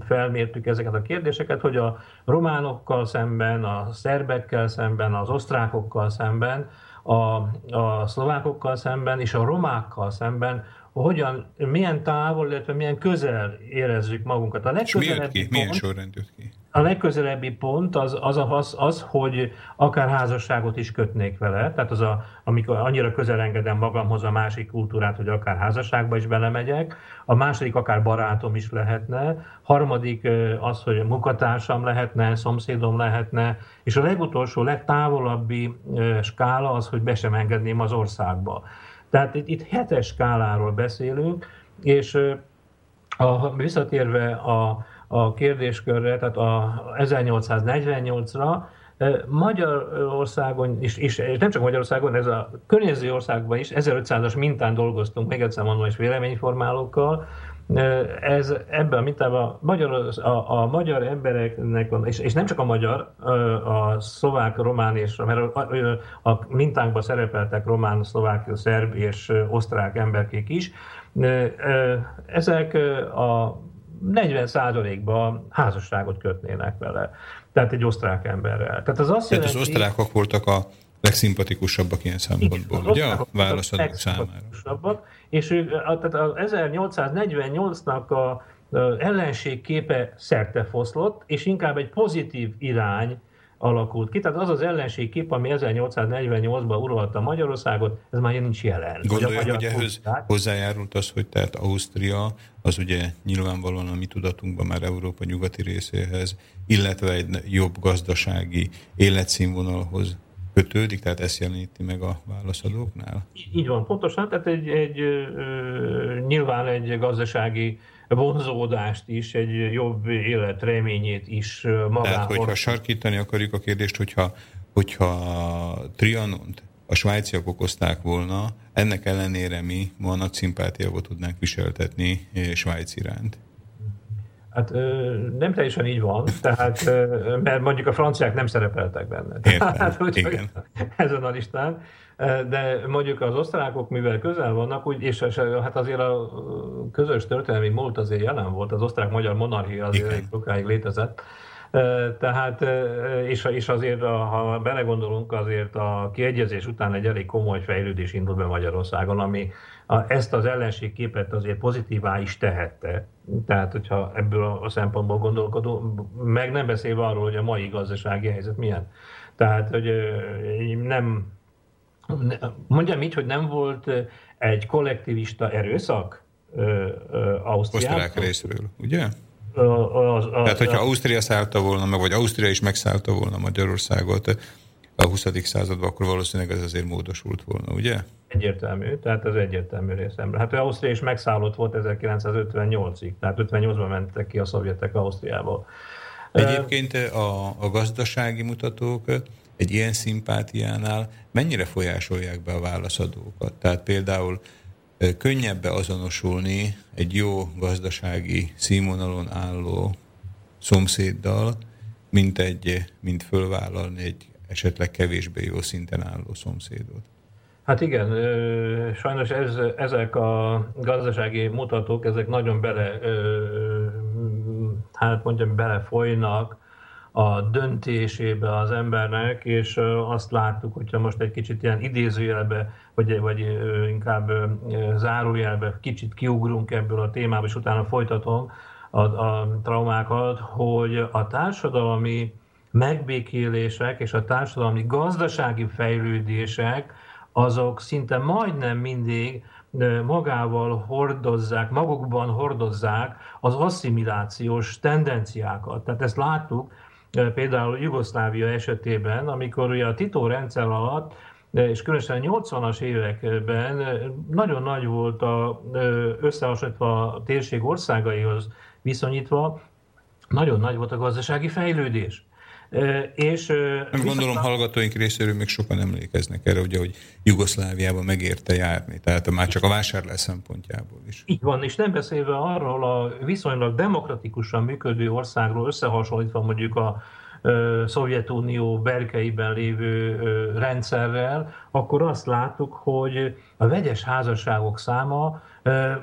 felmértük ezeket a kérdéseket, hogy a románokkal szemben, a szerbekkel szemben, az osztrákokkal szemben, a, a szlovákokkal szemben és a romákkal szemben hogyan, milyen távol, illetve milyen közel érezzük magunkat. A legközelebbi ki? Milyen sorrend jött ki? A legközelebbi pont az, az, az, az, hogy akár házasságot is kötnék vele, tehát az, a, amikor annyira közel engedem magamhoz a másik kultúrát, hogy akár házasságba is belemegyek, a második akár barátom is lehetne, harmadik az, hogy munkatársam lehetne, szomszédom lehetne, és a legutolsó, legtávolabbi skála az, hogy be sem engedném az országba. Tehát itt, itt hetes skáláról beszélünk, és a, visszatérve a, a kérdéskörre, tehát a 1848-ra, Magyarországon is, és nem csak Magyarországon, ez a környező országban is 1500-as mintán dolgoztunk, még egyszer mondom, és véleményformálókkal, ez ebben a mintában magyar, a, a magyar embereknek, és, és nem csak a magyar, a szlovák, román és, mert a, a mintánkban szerepeltek román, szlovák, szerb és osztrák emberkék is, ezek a 40%-ban házasságot kötnének vele. Tehát egy osztrák emberrel. Tehát az azt Tehát jelenti, az osztrákok voltak a legszimpatikusabbak ilyen szempontból, ugye a válaszadók számára. És ő, tehát az 1848-nak a ellenség képe szerte foszlott, és inkább egy pozitív irány alakult ki. Tehát az az ellenség kép, ami 1848-ban uralta Magyarországot, ez már nincs jelen. Gondolja, hogy, ehhez hozzájárult az, hogy tehát Ausztria, az ugye nyilvánvalóan a mi tudatunkban már Európa nyugati részéhez, illetve egy jobb gazdasági életszínvonalhoz kötődik, tehát ezt jeleníti meg a válaszadóknál? Így van, pontosan, tehát egy, egy, nyilván egy gazdasági vonzódást is, egy jobb élet reményét is magához. Tehát, hogyha sarkítani akarjuk a kérdést, hogyha, hogyha Trianont a svájciak okozták volna, ennek ellenére mi ma nagy szimpátiával tudnánk viseltetni Svájc iránt. Hát nem teljesen így van, tehát, mert mondjuk a franciák nem szerepeltek benne. Értem, tehát, úgy, igen. Ezen a listán. De mondjuk az osztrákok, mivel közel vannak, úgy, és, és hát azért a közös történelmi múlt azért jelen volt, az osztrák-magyar monarchia azért igen. sokáig létezett. Tehát, és, és azért, ha belegondolunk, azért a kiegyezés után egy elég komoly fejlődés indult be Magyarországon, ami ezt az ellenségképet azért pozitívá is tehette. Tehát, hogyha ebből a szempontból gondolkodunk, meg nem beszélve arról, hogy a mai gazdasági helyzet milyen. Tehát, hogy nem, mondjam így, hogy nem volt egy kollektivista erőszak Ausztriában. Osztrák részről, ugye? Az, az, Tehát, hogyha Ausztria szállta volna meg, vagy Ausztria is megszállta volna Magyarországot a 20. században, akkor valószínűleg ez azért módosult volna, ugye? Egyértelmű, tehát ez egyértelmű részemre. Hát Ausztria is megszállott volt 1958-ig, tehát 58-ban mentek ki a szovjetek Ausztriából. Egyébként a, a gazdasági mutatók egy ilyen szimpátiánál mennyire folyásolják be a válaszadókat? Tehát például könnyebb azonosulni egy jó gazdasági színvonalon álló szomszéddal, mint, egy, mint fölvállalni egy esetleg kevésbé jó szinten álló szomszédot. Hát igen, sajnos ez, ezek a gazdasági mutatók, ezek nagyon bele, hát mondjam, belefolynak a döntésébe az embernek, és azt láttuk, hogyha most egy kicsit ilyen idézőjelbe, vagy, vagy inkább zárójelbe kicsit kiugrunk ebből a témába, és utána folytatom a, a traumákat, hogy a társadalmi megbékélések és a társadalmi gazdasági fejlődések azok szinte majdnem mindig magával hordozzák, magukban hordozzák az asszimilációs tendenciákat. Tehát ezt láttuk például Jugoszlávia esetében, amikor ugye a Tito rendszer alatt és különösen 80-as években nagyon nagy volt a, összehasonlítva a térség országaihoz viszonyítva, nagyon nagy volt a gazdasági fejlődés. És, Nem gondolom, a... hallgatóink részéről még sokan emlékeznek erre, ugye, hogy Jugoszláviában megérte járni, tehát már csak a vásárlás szempontjából is. Így van, és nem beszélve arról a viszonylag demokratikusan működő országról összehasonlítva mondjuk a Szovjetunió berkeiben lévő rendszerrel, akkor azt láttuk, hogy a vegyes házasságok száma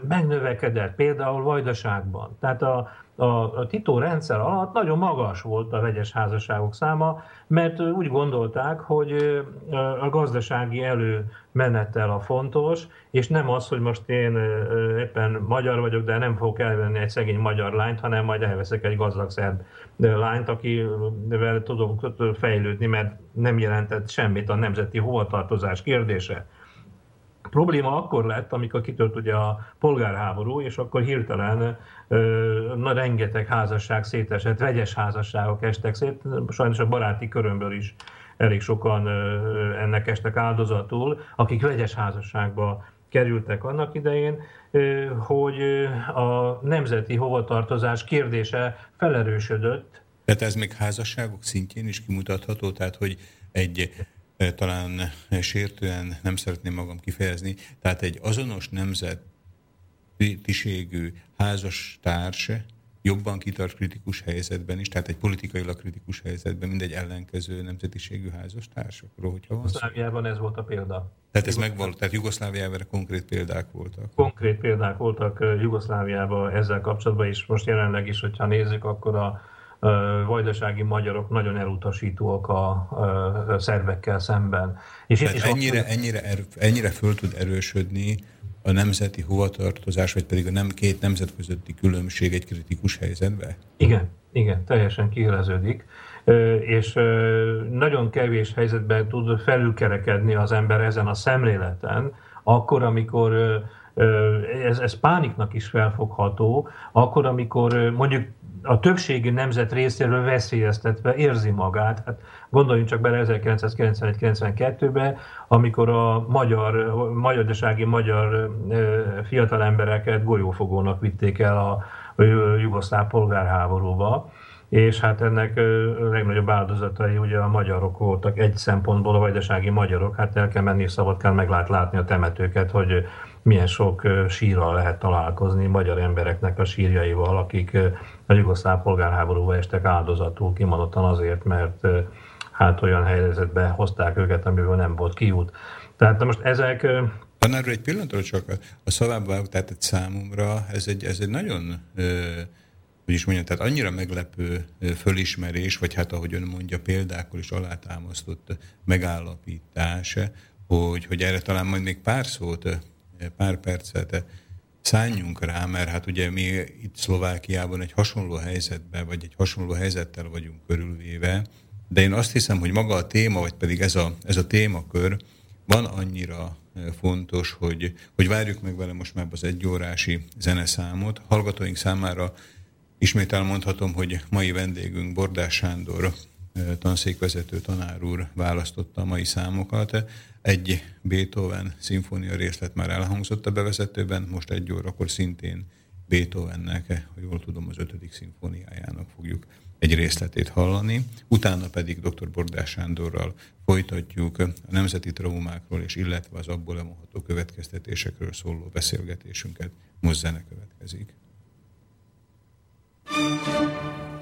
megnövekedett, például Vajdaságban. Tehát a, a Tito rendszer alatt nagyon magas volt a vegyes házasságok száma, mert úgy gondolták, hogy a gazdasági előmenettel a fontos, és nem az, hogy most én éppen magyar vagyok, de nem fogok elvenni egy szegény magyar lányt, hanem majd elveszek egy gazdag szerb lányt, akivel tudok fejlődni, mert nem jelentett semmit a nemzeti hovatartozás kérdése. Probléma akkor lett, amikor kitört ugye a polgárháború, és akkor hirtelen na, rengeteg házasság szétesett, vegyes házasságok estek szét, sajnos a baráti körömből is elég sokan ennek estek áldozatul, akik vegyes házasságba kerültek annak idején, hogy a nemzeti hovatartozás kérdése felerősödött. Tehát ez még házasságok szintjén is kimutatható, tehát hogy egy talán sértően nem szeretném magam kifejezni, tehát egy azonos nemzetiségű házastárs jobban kitart kritikus helyzetben is, tehát egy politikailag kritikus helyzetben, mint egy ellenkező nemzetiségű házastársakról, hogyha van Jugoszláviában ez volt a példa. Tehát ez megvolt, tehát Jugoszláviában konkrét példák voltak. Konkrét példák voltak Jugoszláviában ezzel kapcsolatban, és most jelenleg is, hogyha nézzük, akkor a vajdasági magyarok nagyon elutasítóak a, szervekkel szemben. És Tehát ennyire, ott... ennyire, erő, ennyire föl tud erősödni a nemzeti hovatartozás, vagy pedig a nem két nemzet közötti különbség egy kritikus helyzetbe? Igen, igen, teljesen kiéleződik, és nagyon kevés helyzetben tud felülkerekedni az ember ezen a szemléleten, akkor, amikor ez, ez pániknak is felfogható, akkor, amikor mondjuk a többségi nemzet részéről veszélyeztetve érzi magát. Hát gondoljunk csak bele 1991-92-be, amikor a magyar, magyardasági magyar fiatal embereket golyófogónak vitték el a, jugoszláv polgárháborúba és hát ennek a legnagyobb áldozatai ugye a magyarok voltak, egy szempontból a vajdasági magyarok, hát el kell menni szabad kell meg lehet látni a temetőket, hogy milyen sok sírral lehet találkozni magyar embereknek a sírjaival, akik a jugoszláv polgárháborúba estek áldozatul kimondottan azért, mert hát olyan helyzetbe hozták őket, amiből nem volt kiút. Tehát most ezek... Tanár egy pillanatra csak a szavába tehát számomra ez egy, ez egy nagyon hogy is mondjam, tehát annyira meglepő fölismerés, vagy hát ahogy ön mondja, példákkal is alátámasztott megállapítás, hogy, hogy erre talán majd még pár szót, pár percet szálljunk rá, mert hát ugye mi itt Szlovákiában egy hasonló helyzetben, vagy egy hasonló helyzettel vagyunk körülvéve, de én azt hiszem, hogy maga a téma, vagy pedig ez a, ez a témakör van annyira fontos, hogy, hogy várjuk meg vele most már az egyórási zeneszámot. Hallgatóink számára ismét elmondhatom, hogy mai vendégünk Bordás Sándor tanszékvezető tanár úr választotta a mai számokat. Egy Beethoven szimfónia részlet már elhangzott a bevezetőben, most egy órakor szintén Beethovennek, ha jól tudom, az ötödik szimfóniájának fogjuk egy részletét hallani, utána pedig dr. Bordás Sándorral folytatjuk a nemzeti traumákról és illetve az abból lemondható következtetésekről szóló beszélgetésünket. Most zene következik. thank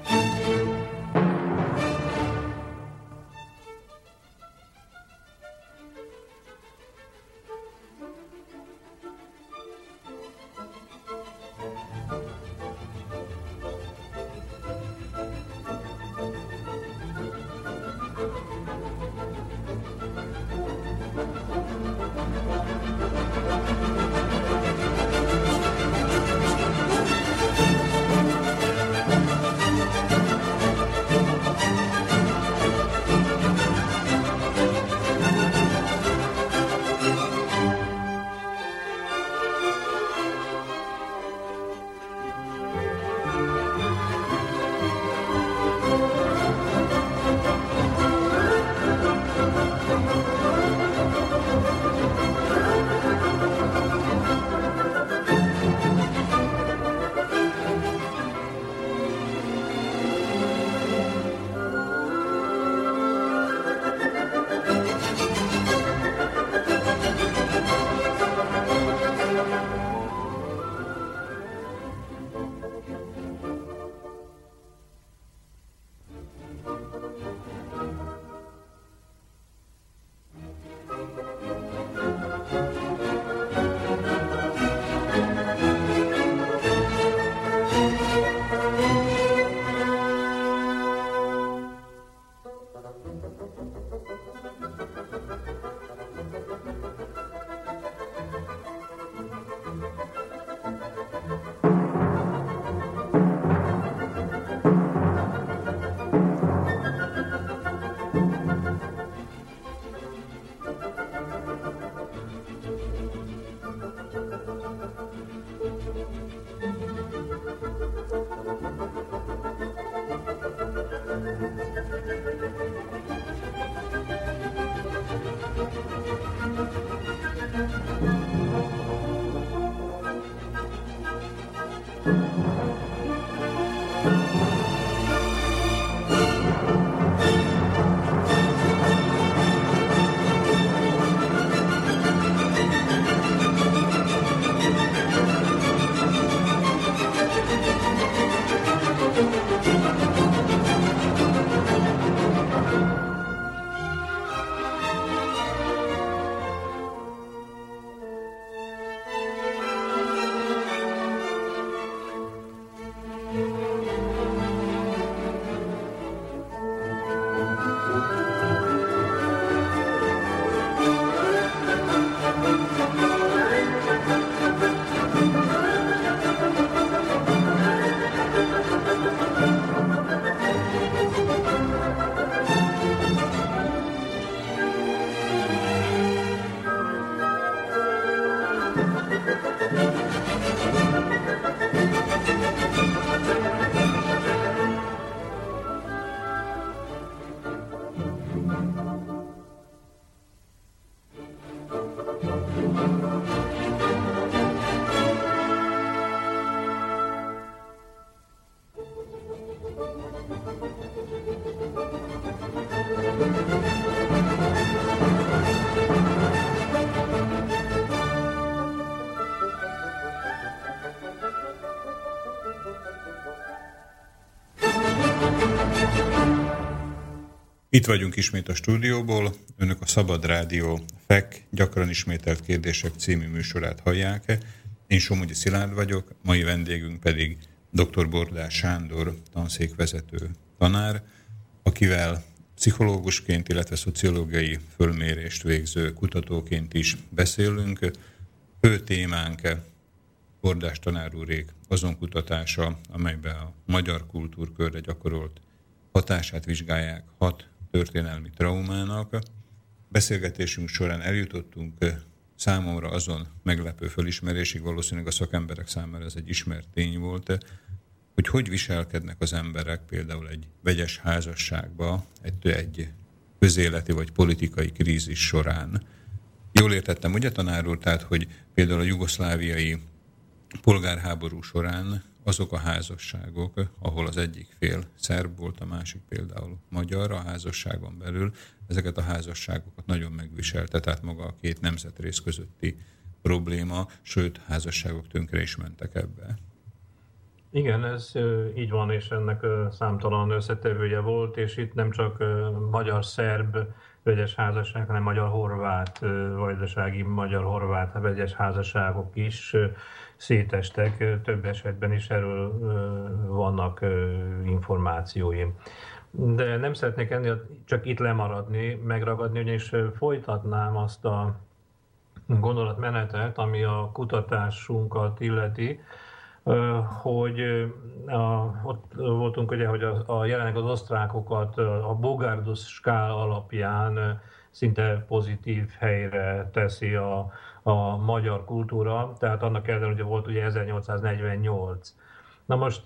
Itt vagyunk ismét a stúdióból, önök a Szabad Rádió FEK gyakran ismételt kérdések című műsorát hallják. Én Somogyi Szilárd vagyok, mai vendégünk pedig dr. Bordás Sándor, tanszékvezető tanár, akivel pszichológusként, illetve szociológiai fölmérést végző kutatóként is beszélünk. Fő témánk Bordás tanár úrék azon kutatása, amelyben a magyar kultúrkörre gyakorolt hatását vizsgálják hat történelmi traumának. Beszélgetésünk során eljutottunk eh, számomra azon meglepő fölismerésig, valószínűleg a szakemberek számára ez egy ismert tény volt, hogy hogy viselkednek az emberek például egy vegyes házasságba, egy, egy közéleti vagy politikai krízis során. Jól értettem, ugye tanár úr, tehát, hogy például a jugoszláviai polgárháború során azok a házasságok, ahol az egyik fél szerb volt, a másik például magyar a házasságon belül, ezeket a házasságokat nagyon megviselte, tehát maga a két nemzetrész közötti probléma, sőt, házasságok tönkre is mentek ebbe. Igen, ez így van, és ennek számtalan összetevője volt, és itt nem csak magyar-szerb vegyes házasság, hanem magyar-horvát vajdasági, magyar-horvát vegyes házasságok is szétestek, több esetben is erről vannak információim. De nem szeretnék ennél csak itt lemaradni, megragadni, ugyanis folytatnám azt a gondolatmenetet, ami a kutatásunkat illeti, hogy a, ott voltunk ugye, hogy a, a jelenleg az osztrákokat a Bogárdos skál alapján szinte pozitív helyre teszi a, a magyar kultúra, tehát annak ellenére, hogy volt ugye 1848. Na most,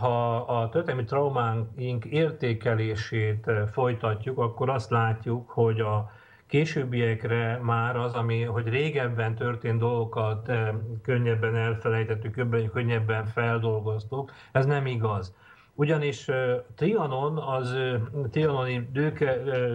ha a történelmi traumánk értékelését folytatjuk, akkor azt látjuk, hogy a későbbiekre már az, ami, hogy régebben történt dolgokat könnyebben elfelejtettük, könnyebben feldolgoztuk, ez nem igaz. Ugyanis Trianon, az trianoni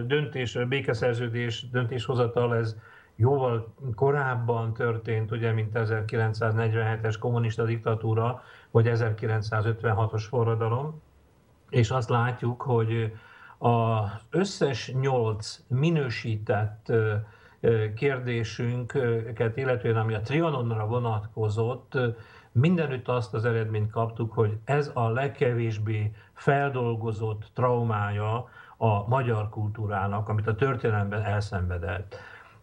döntés, békeszerződés döntéshozatal, ez jóval korábban történt, ugye, mint 1947-es kommunista diktatúra, vagy 1956-os forradalom, és azt látjuk, hogy az összes nyolc minősített kérdésünket, illetően ami a Trianonra vonatkozott, mindenütt azt az eredményt kaptuk, hogy ez a legkevésbé feldolgozott traumája a magyar kultúrának, amit a történelemben elszenvedett.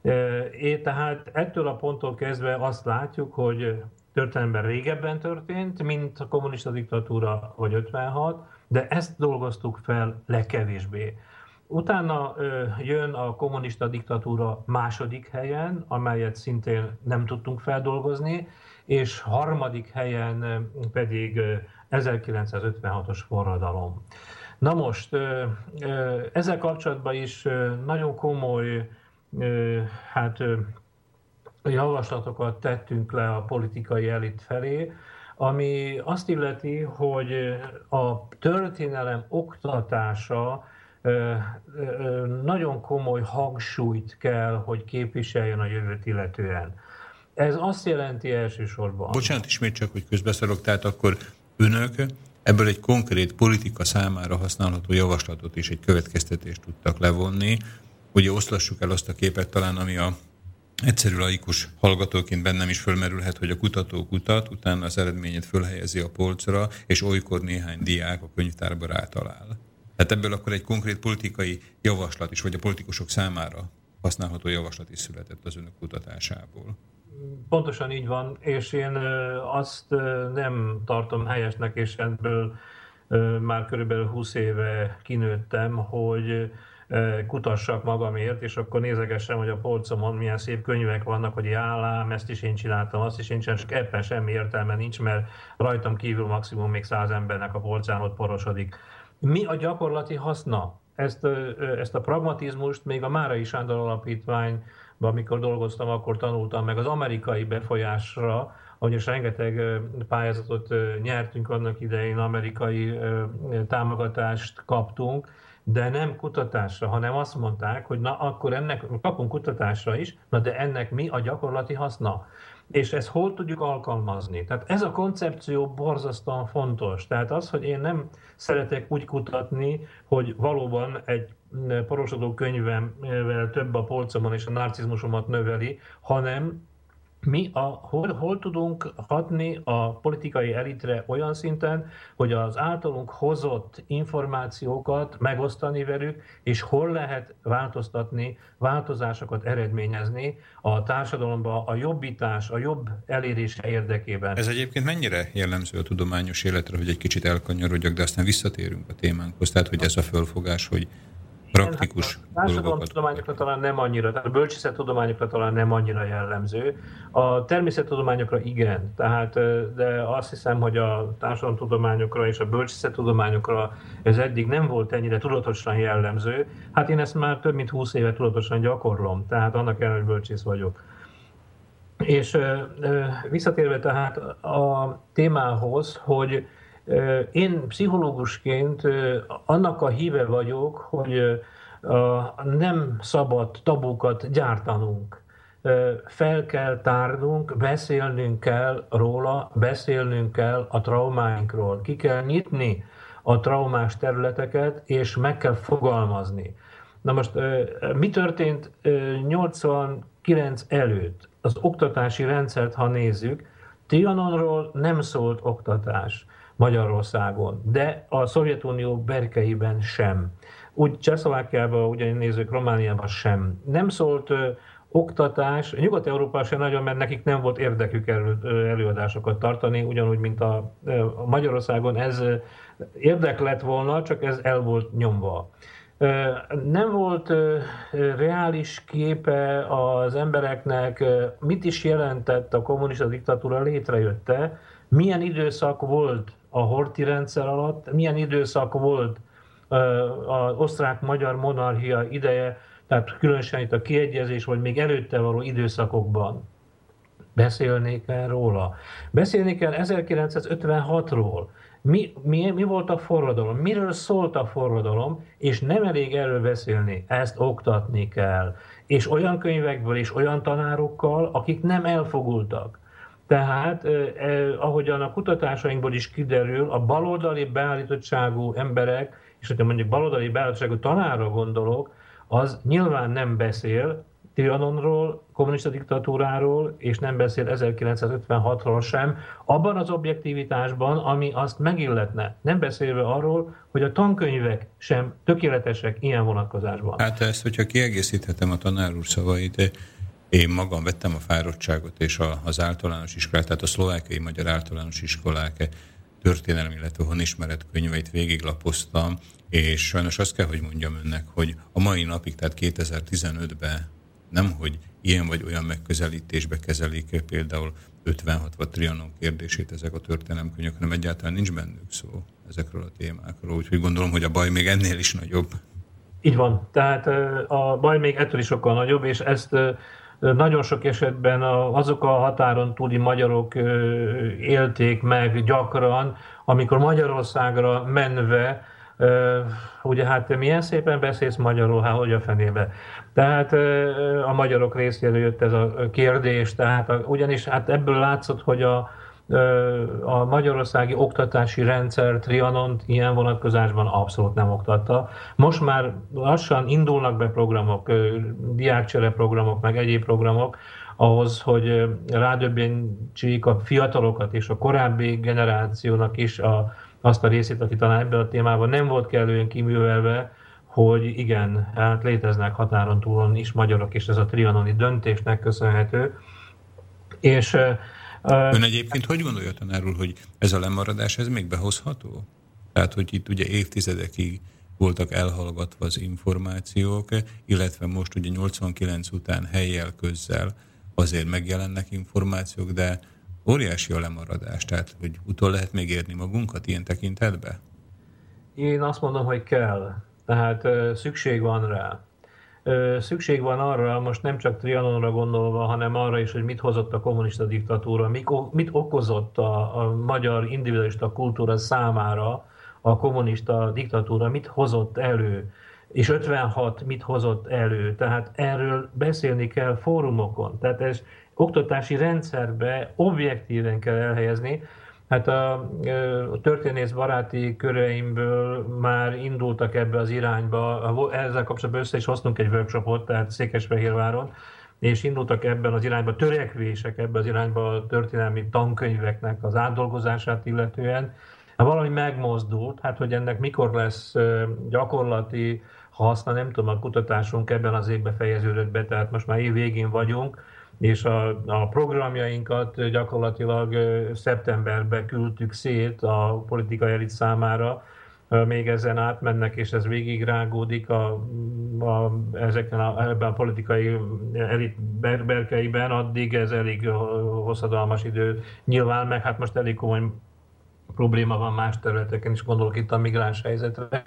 É, tehát ettől a ponttól kezdve azt látjuk, hogy történelemben régebben történt, mint a kommunista diktatúra vagy 56, de ezt dolgoztuk fel legkevésbé. Utána jön a kommunista diktatúra második helyen, amelyet szintén nem tudtunk feldolgozni, és harmadik helyen pedig 1956-os forradalom. Na most, ezzel kapcsolatban is nagyon komoly hát javaslatokat tettünk le a politikai elit felé, ami azt illeti, hogy a történelem oktatása nagyon komoly hangsúlyt kell, hogy képviseljen a jövőt illetően. Ez azt jelenti elsősorban. Bocsánat, ismét csak, hogy közbeszorok, tehát akkor önök ebből egy konkrét politika számára használható javaslatot és egy következtetést tudtak levonni, Ugye oszlassuk el azt a képet talán, ami a egyszerű laikus hallgatóként bennem is fölmerülhet, hogy a kutató kutat, utána az eredményét fölhelyezi a polcra, és olykor néhány diák a könyvtárba rátalál. Tehát ebből akkor egy konkrét politikai javaslat is, vagy a politikusok számára használható javaslat is született az önök kutatásából. Pontosan így van, és én azt nem tartom helyesnek, és ebből már körülbelül 20 éve kinőttem, hogy kutassak magamért, és akkor nézegessem, hogy a polcomon milyen szép könyvek vannak, hogy állám, ezt is én csináltam, azt is én csináltam, csak ebben semmi értelme nincs, mert rajtam kívül maximum még száz embernek a polcán ott porosodik. Mi a gyakorlati haszna? Ezt, ezt a pragmatizmust még a Márai Sándor Alapítvány, amikor dolgoztam, akkor tanultam meg az amerikai befolyásra, is rengeteg pályázatot nyertünk annak idején, amerikai támogatást kaptunk, de nem kutatásra, hanem azt mondták, hogy na akkor ennek kapunk kutatásra is, na de ennek mi a gyakorlati haszna? És ezt hol tudjuk alkalmazni? Tehát ez a koncepció borzasztóan fontos. Tehát az, hogy én nem szeretek úgy kutatni, hogy valóban egy porosodó könyvemvel több a polcomon és a narcizmusomat növeli, hanem mi a, hol, hol tudunk hatni a politikai elitre olyan szinten, hogy az általunk hozott információkat megosztani velük, és hol lehet változtatni, változásokat eredményezni a társadalomba a jobbítás, a jobb elérése érdekében. Ez egyébként mennyire jellemző a tudományos életre, hogy egy kicsit elkanyarodjak, de aztán visszatérünk a témánkhoz, tehát hogy ez a fölfogás, hogy praktikus hát tudományokra talán nem annyira, tehát a bölcsészettudományokra talán nem annyira jellemző. A természettudományokra igen, tehát, de azt hiszem, hogy a társadalomtudományokra és a bölcsészettudományokra ez eddig nem volt ennyire tudatosan jellemző. Hát én ezt már több mint 20 éve tudatosan gyakorlom, tehát annak ellenére, hogy bölcsész vagyok. És visszatérve tehát a témához, hogy én pszichológusként annak a híve vagyok, hogy nem szabad tabukat gyártanunk. Fel kell tárnunk, beszélnünk kell róla, beszélnünk kell a traumáinkról. Ki kell nyitni a traumás területeket, és meg kell fogalmazni. Na most mi történt 89 előtt? Az oktatási rendszert, ha nézzük, Trianonról nem szólt oktatás. Magyarországon, de a Szovjetunió berkeiben sem. Úgy Csehszlovákiában, ugyan nézzük, Romániában sem. Nem szólt ö, oktatás, Nyugat-Európa sem nagyon, mert nekik nem volt érdekük elő, előadásokat tartani, ugyanúgy, mint a, a Magyarországon ez érdek lett volna, csak ez el volt nyomva. Nem volt reális képe az embereknek, mit is jelentett a kommunista diktatúra létrejötte, milyen időszak volt a horti rendszer alatt, milyen időszak volt az osztrák-magyar monarchia ideje, tehát különösen itt a kiegyezés, vagy még előtte való időszakokban. Beszélnék el róla. Beszélni kell 1956-ról. Mi, mi, mi volt a forradalom? Miről szólt a forradalom? És nem elég erről beszélni, ezt oktatni kell. És olyan könyvekből és olyan tanárokkal, akik nem elfogultak. Tehát, eh, ahogyan a kutatásainkból is kiderül, a baloldali beállítottságú emberek, és hogyha mondjuk baloldali beállítottságú tanára gondolok, az nyilván nem beszél Trianonról, kommunista diktatúráról, és nem beszél 1956-ról sem, abban az objektivitásban, ami azt megilletne. Nem beszélve arról, hogy a tankönyvek sem tökéletesek ilyen vonatkozásban. Hát ezt, hogyha kiegészíthetem a tanár úr szavait, én magam vettem a fáradtságot és a, az általános iskolát, tehát a szlovákiai magyar általános iskolák történelmi, illetve honismeret könyveit végiglapoztam, és sajnos azt kell, hogy mondjam önnek, hogy a mai napig, tehát 2015-ben nem, hogy ilyen vagy olyan megközelítésbe kezelik például 56 vagy Trianon kérdését ezek a történelemkönyvek, hanem egyáltalán nincs bennük szó ezekről a témákról. Úgyhogy gondolom, hogy a baj még ennél is nagyobb. Így van. Tehát a baj még ettől is sokkal nagyobb, és ezt nagyon sok esetben azok a határon túli magyarok élték meg gyakran, amikor Magyarországra menve, ugye hát milyen szépen beszélsz magyarul, hát hogy a fenébe. Tehát a magyarok részéről jött ez a kérdés, tehát ugyanis hát ebből látszott, hogy a, a magyarországi oktatási rendszer Trianont ilyen vonatkozásban abszolút nem oktatta. Most már lassan indulnak be programok, diákcsere programok, meg egyéb programok, ahhoz, hogy rádöbbentsék a fiatalokat és a korábbi generációnak is a, azt a részét, aki talán ebben a témában nem volt kellően kiművelve, hogy igen, hát léteznek határon túlon is magyarok, és ez a trianoni döntésnek köszönhető. És Ön egyébként hogy gondolja, tanár úr, hogy ez a lemaradás, ez még behozható? Tehát, hogy itt ugye évtizedekig voltak elhallgatva az információk, illetve most ugye 89 után helyjel közzel azért megjelennek információk, de óriási a lemaradás, tehát hogy utol lehet még érni magunkat ilyen tekintetbe? Én azt mondom, hogy kell. Tehát szükség van rá szükség van arra, most nem csak Trianonra gondolva, hanem arra is, hogy mit hozott a kommunista diktatúra, mit okozott a, a magyar individualista kultúra számára a kommunista diktatúra mit hozott elő, és 56 mit hozott elő. Tehát erről beszélni kell fórumokon. Tehát ez oktatási rendszerbe objektíven kell elhelyezni. Hát a, a történész baráti köreimből már indultak ebbe az irányba. Ezzel kapcsolatban össze is hoztunk egy workshopot, tehát Székesfehérváron, és indultak ebben az irányba törekvések ebben az irányba a történelmi tankönyveknek az átdolgozását illetően. Hát valami megmozdult, hát hogy ennek mikor lesz gyakorlati haszna, nem tudom, a kutatásunk ebben az évben fejeződött be, tehát most már év végén vagyunk, és a, a programjainkat gyakorlatilag szeptemberben küldtük szét a politikai elit számára, még ezen átmennek, és ez végig rágódik a, a, ezeken a, ebben a politikai elit berkeiben, addig ez elég hosszadalmas idő nyilván, meg hát most elég komoly probléma van más területeken is, gondolok itt a migráns helyzetre.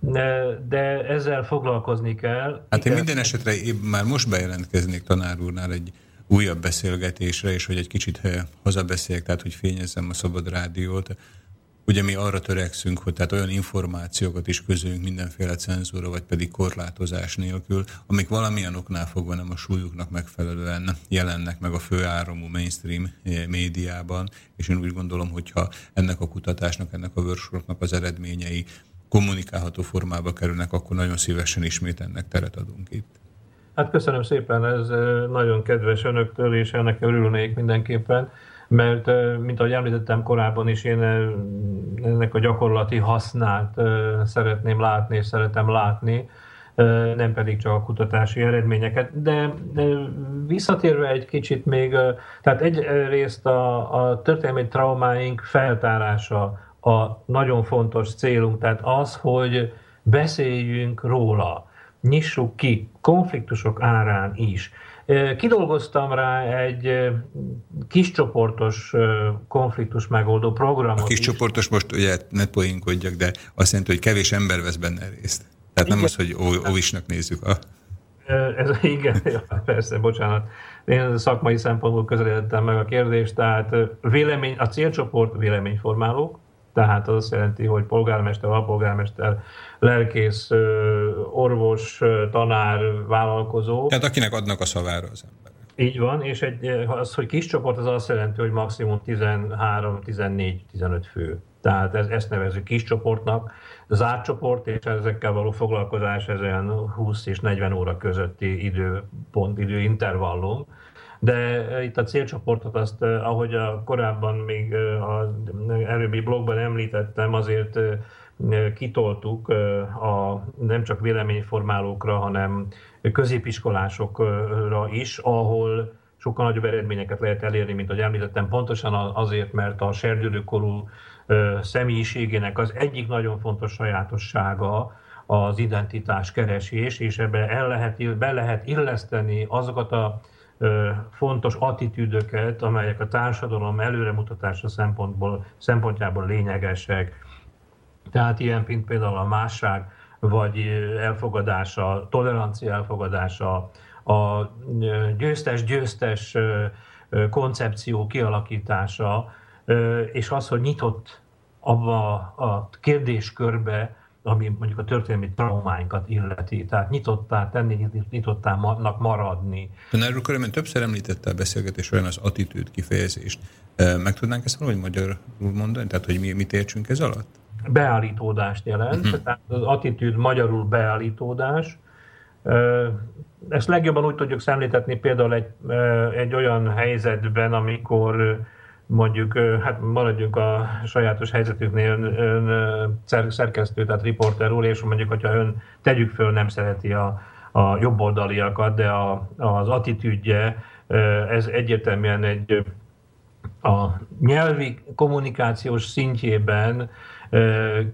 De, de ezzel foglalkozni kell. Hát én minden esetre én már most bejelentkeznék tanár úrnál egy újabb beszélgetésre, és hogy egy kicsit hazabeszéljek, tehát hogy fényezzem a Szabad Rádiót. Ugye mi arra törekszünk, hogy tehát olyan információkat is közölünk mindenféle cenzúra, vagy pedig korlátozás nélkül, amik valamilyen oknál fogva nem a súlyuknak megfelelően jelennek meg a főáramú mainstream eh, médiában, és én úgy gondolom, hogyha ennek a kutatásnak, ennek a workshopnak az eredményei kommunikálható formába kerülnek, akkor nagyon szívesen ismét ennek teret adunk itt. Hát köszönöm szépen, ez nagyon kedves önöktől, és ennek örülnék mindenképpen mert mint ahogy említettem korábban is, én ennek a gyakorlati hasznát szeretném látni, és szeretem látni, nem pedig csak a kutatási eredményeket. De visszatérve egy kicsit még, tehát egyrészt a, a történelmi traumáink feltárása a nagyon fontos célunk, tehát az, hogy beszéljünk róla, nyissuk ki konfliktusok árán is. Kidolgoztam rá egy kiscsoportos konfliktus megoldó programot. A kiscsoportos most ugye ne poénkodjak, de azt jelenti, hogy kevés ember vesz benne részt. Tehát nem igen. az, hogy óvisnak nézzük. A... Ez, igen, persze, bocsánat. Én szakmai szempontból közelítettem meg a kérdést, tehát vélemény, a célcsoport véleményformálók, tehát az azt jelenti, hogy polgármester, alpolgármester, lelkész, orvos, tanár, vállalkozó. Tehát akinek adnak a szavára az ember. Így van, és egy, az, hogy kis csoport, az azt jelenti, hogy maximum 13, 14, 15 fő. Tehát ez, ezt nevezük kis csoportnak. Az átcsoport és ezekkel való foglalkozás ez olyan 20 és 40 óra közötti időpont, időintervallum. De itt a célcsoportot azt, ahogy a korábban még az előbbi blogban említettem, azért kitoltuk a, nem csak véleményformálókra, hanem középiskolásokra is, ahol sokkal nagyobb eredményeket lehet elérni, mint ahogy említettem, pontosan azért, mert a serdülőkorú személyiségének az egyik nagyon fontos sajátossága az identitás keresés, és ebbe el lehet, be lehet illeszteni azokat a fontos attitűdöket, amelyek a társadalom előremutatása szempontból, szempontjából lényegesek, tehát ilyen, mint például a másság, vagy elfogadása, tolerancia elfogadása, a győztes-győztes koncepció kialakítása, és az, hogy nyitott abba a kérdéskörbe, ami mondjuk a történelmi traumáinkat illeti. Tehát nyitottá tenni, nyitottának maradni. Tanár úr, többször említette a beszélgetés olyan az attitűd kifejezést. Meg tudnánk ezt valahogy magyarul mondani? Tehát, hogy mi, mit értsünk ez alatt? beállítódást jelent, uh-huh. tehát az attitűd magyarul beállítódás. Ezt legjobban úgy tudjuk szemléltetni például egy, egy olyan helyzetben, amikor mondjuk, hát maradjunk a sajátos helyzetüknél, ön, ön szerkesztő, tehát riporter úr, és mondjuk, hogyha ön tegyük föl, nem szereti a, a jobboldaliakat, de a, az attitűdje, ez egyértelműen egy a nyelvi kommunikációs szintjében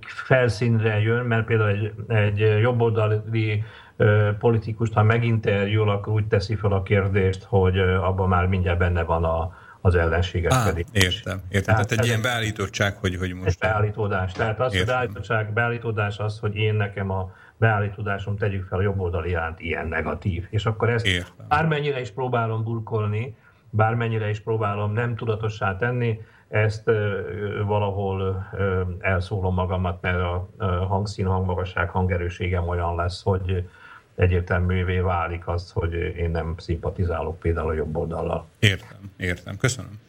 felszínre jön, mert például egy, egy jobboldali politikust, ha meginterjúl, akkor úgy teszi fel a kérdést, hogy abban már mindjárt benne van a, az ellenségeskedés. Ah, értem, értem. Tehát, Tehát egy ilyen beállítottság, hogy, hogy most... Beállítódás. Tehát az, hogy beállítottság, beállítódás az, hogy én nekem a beállítódásom tegyük fel a jobb oldali iránt ilyen negatív. És akkor ezt bármennyire is próbálom burkolni, bármennyire is próbálom nem tudatossá tenni, ezt valahol elszólom magamat, mert a hangszín, hangmagasság, hangerőségem olyan lesz, hogy egyértelművé válik az, hogy én nem szimpatizálok például a jobb oldallal. Értem, értem. Köszönöm.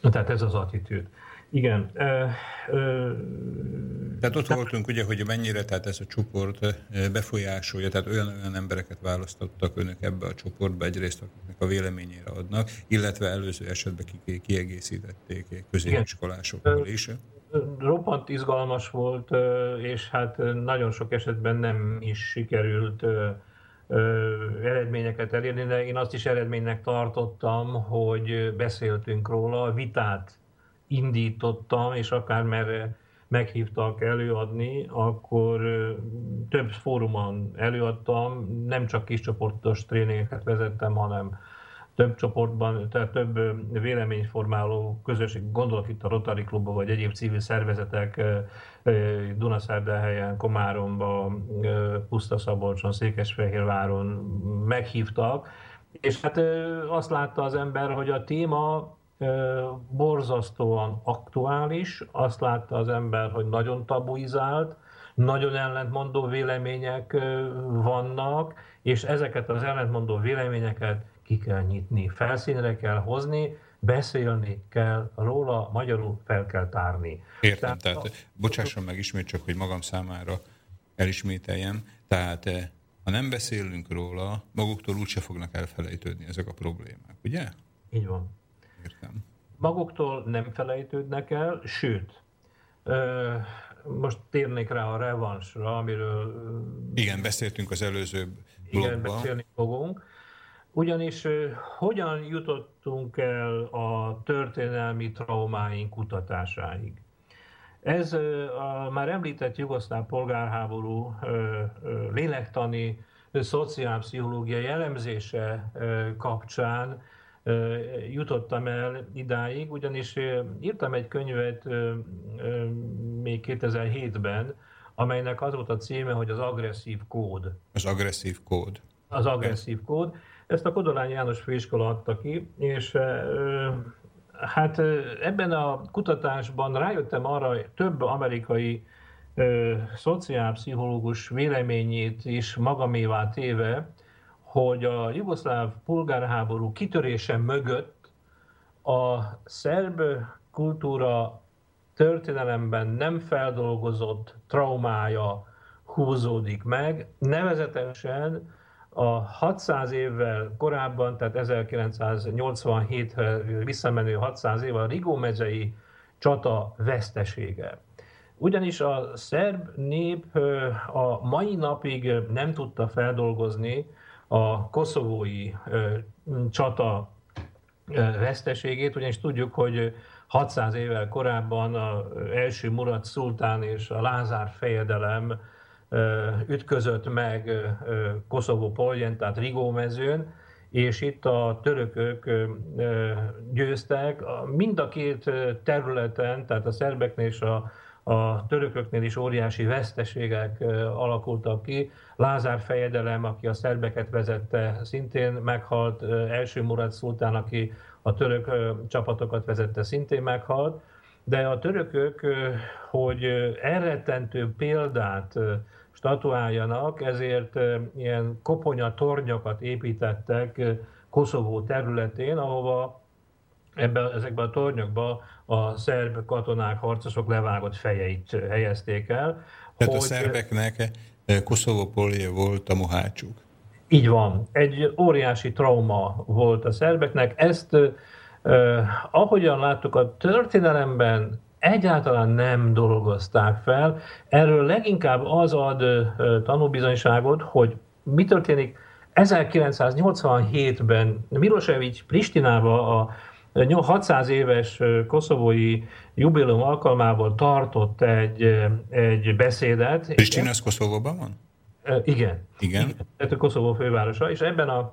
Tehát ez az attitűd. Igen. Ö, ö, tehát ott voltunk ugye, hogy mennyire tehát ez a csoport befolyásolja, tehát olyan, olyan embereket választottak önök ebbe a csoportba, egyrészt akiknek a véleményére adnak, illetve előző esetben ki, kiegészítették középiskolásokkal is. Roppant izgalmas volt, és hát nagyon sok esetben nem is sikerült eredményeket elérni, de én azt is eredménynek tartottam, hogy beszéltünk róla, vitát indítottam, és akár merre meghívtak előadni, akkor több fórumon előadtam, nem csak kiscsoportos tréningeket vezettem, hanem több csoportban, tehát több véleményformáló közösség, gondolok itt a Rotary Klubba, vagy egyéb civil szervezetek Dunaszerdahelyen, Komáromba, Pusztaszabolcson, Székesfehérváron meghívtak, és hát azt látta az ember, hogy a téma borzasztóan aktuális, azt látta az ember, hogy nagyon tabuizált, nagyon ellentmondó vélemények vannak, és ezeket az ellentmondó véleményeket ki kell nyitni, felszínre kell hozni, beszélni kell róla, magyarul fel kell tárni. Értem, tehát, tehát bocsásson meg ismét csak, hogy magam számára elismételjem, tehát ha nem beszélünk róla, maguktól úgyse fognak elfelejtődni ezek a problémák, ugye? Így van. Értem. Maguktól nem felejtődnek el, sőt, most térnék rá a revansra, amiről... Igen, beszéltünk az előző blogban. Igen, beszélni fogunk. Ugyanis hogyan jutottunk el a történelmi traumáink kutatásáig? Ez a már említett jugoszláv polgárháború lélektani, szociálpszichológiai elemzése kapcsán jutottam el idáig, ugyanis írtam egy könyvet még 2007-ben, amelynek az volt a címe, hogy az agresszív kód. Az agresszív kód. Az agresszív kód. Ezt a Kodolány János Főiskola adta ki, és hát ebben a kutatásban rájöttem arra, több amerikai szociálpszichológus véleményét is magamévá téve, hogy a jugoszláv polgárháború kitörése mögött a szerb kultúra történelemben nem feldolgozott traumája húzódik meg, nevezetesen a 600 évvel korábban, tehát 1987-re visszamenő 600 évvel a Rigó mezei csata vesztesége. Ugyanis a szerb nép a mai napig nem tudta feldolgozni a koszovói csata veszteségét, ugyanis tudjuk, hogy 600 évvel korábban az első Murat szultán és a Lázár fejedelem ütközött meg Koszovó Poljen, tehát Rigó mezőn, és itt a törökök győztek. Mind a két területen, tehát a szerbeknél és a a törököknél is óriási veszteségek alakultak ki. Lázár fejedelem, aki a szerbeket vezette, szintén meghalt. Első Murat szultán, aki a török csapatokat vezette, szintén meghalt. De a törökök, hogy elrettentő példát statuáljanak, ezért ilyen koponya tornyokat építettek Koszovó területén, ahova ebben, ezekben a tornyokban a szerb katonák, harcosok levágott fejeit helyezték el. Tehát hogy... a szerbeknek eh, Koszovó polje volt a mohácsuk. Így van. Egy óriási trauma volt a szerbeknek. Ezt, eh, ahogyan láttuk a történelemben, egyáltalán nem dolgozták fel. Erről leginkább az ad tanúbizonyságot, hogy mi történik 1987-ben Milosevic Pristinába a 600 éves koszovói jubileum alkalmából tartott egy, egy beszédet. Pristina az Koszovóban van? Igen. Igen. Ez a Koszovó fővárosa, és ebben a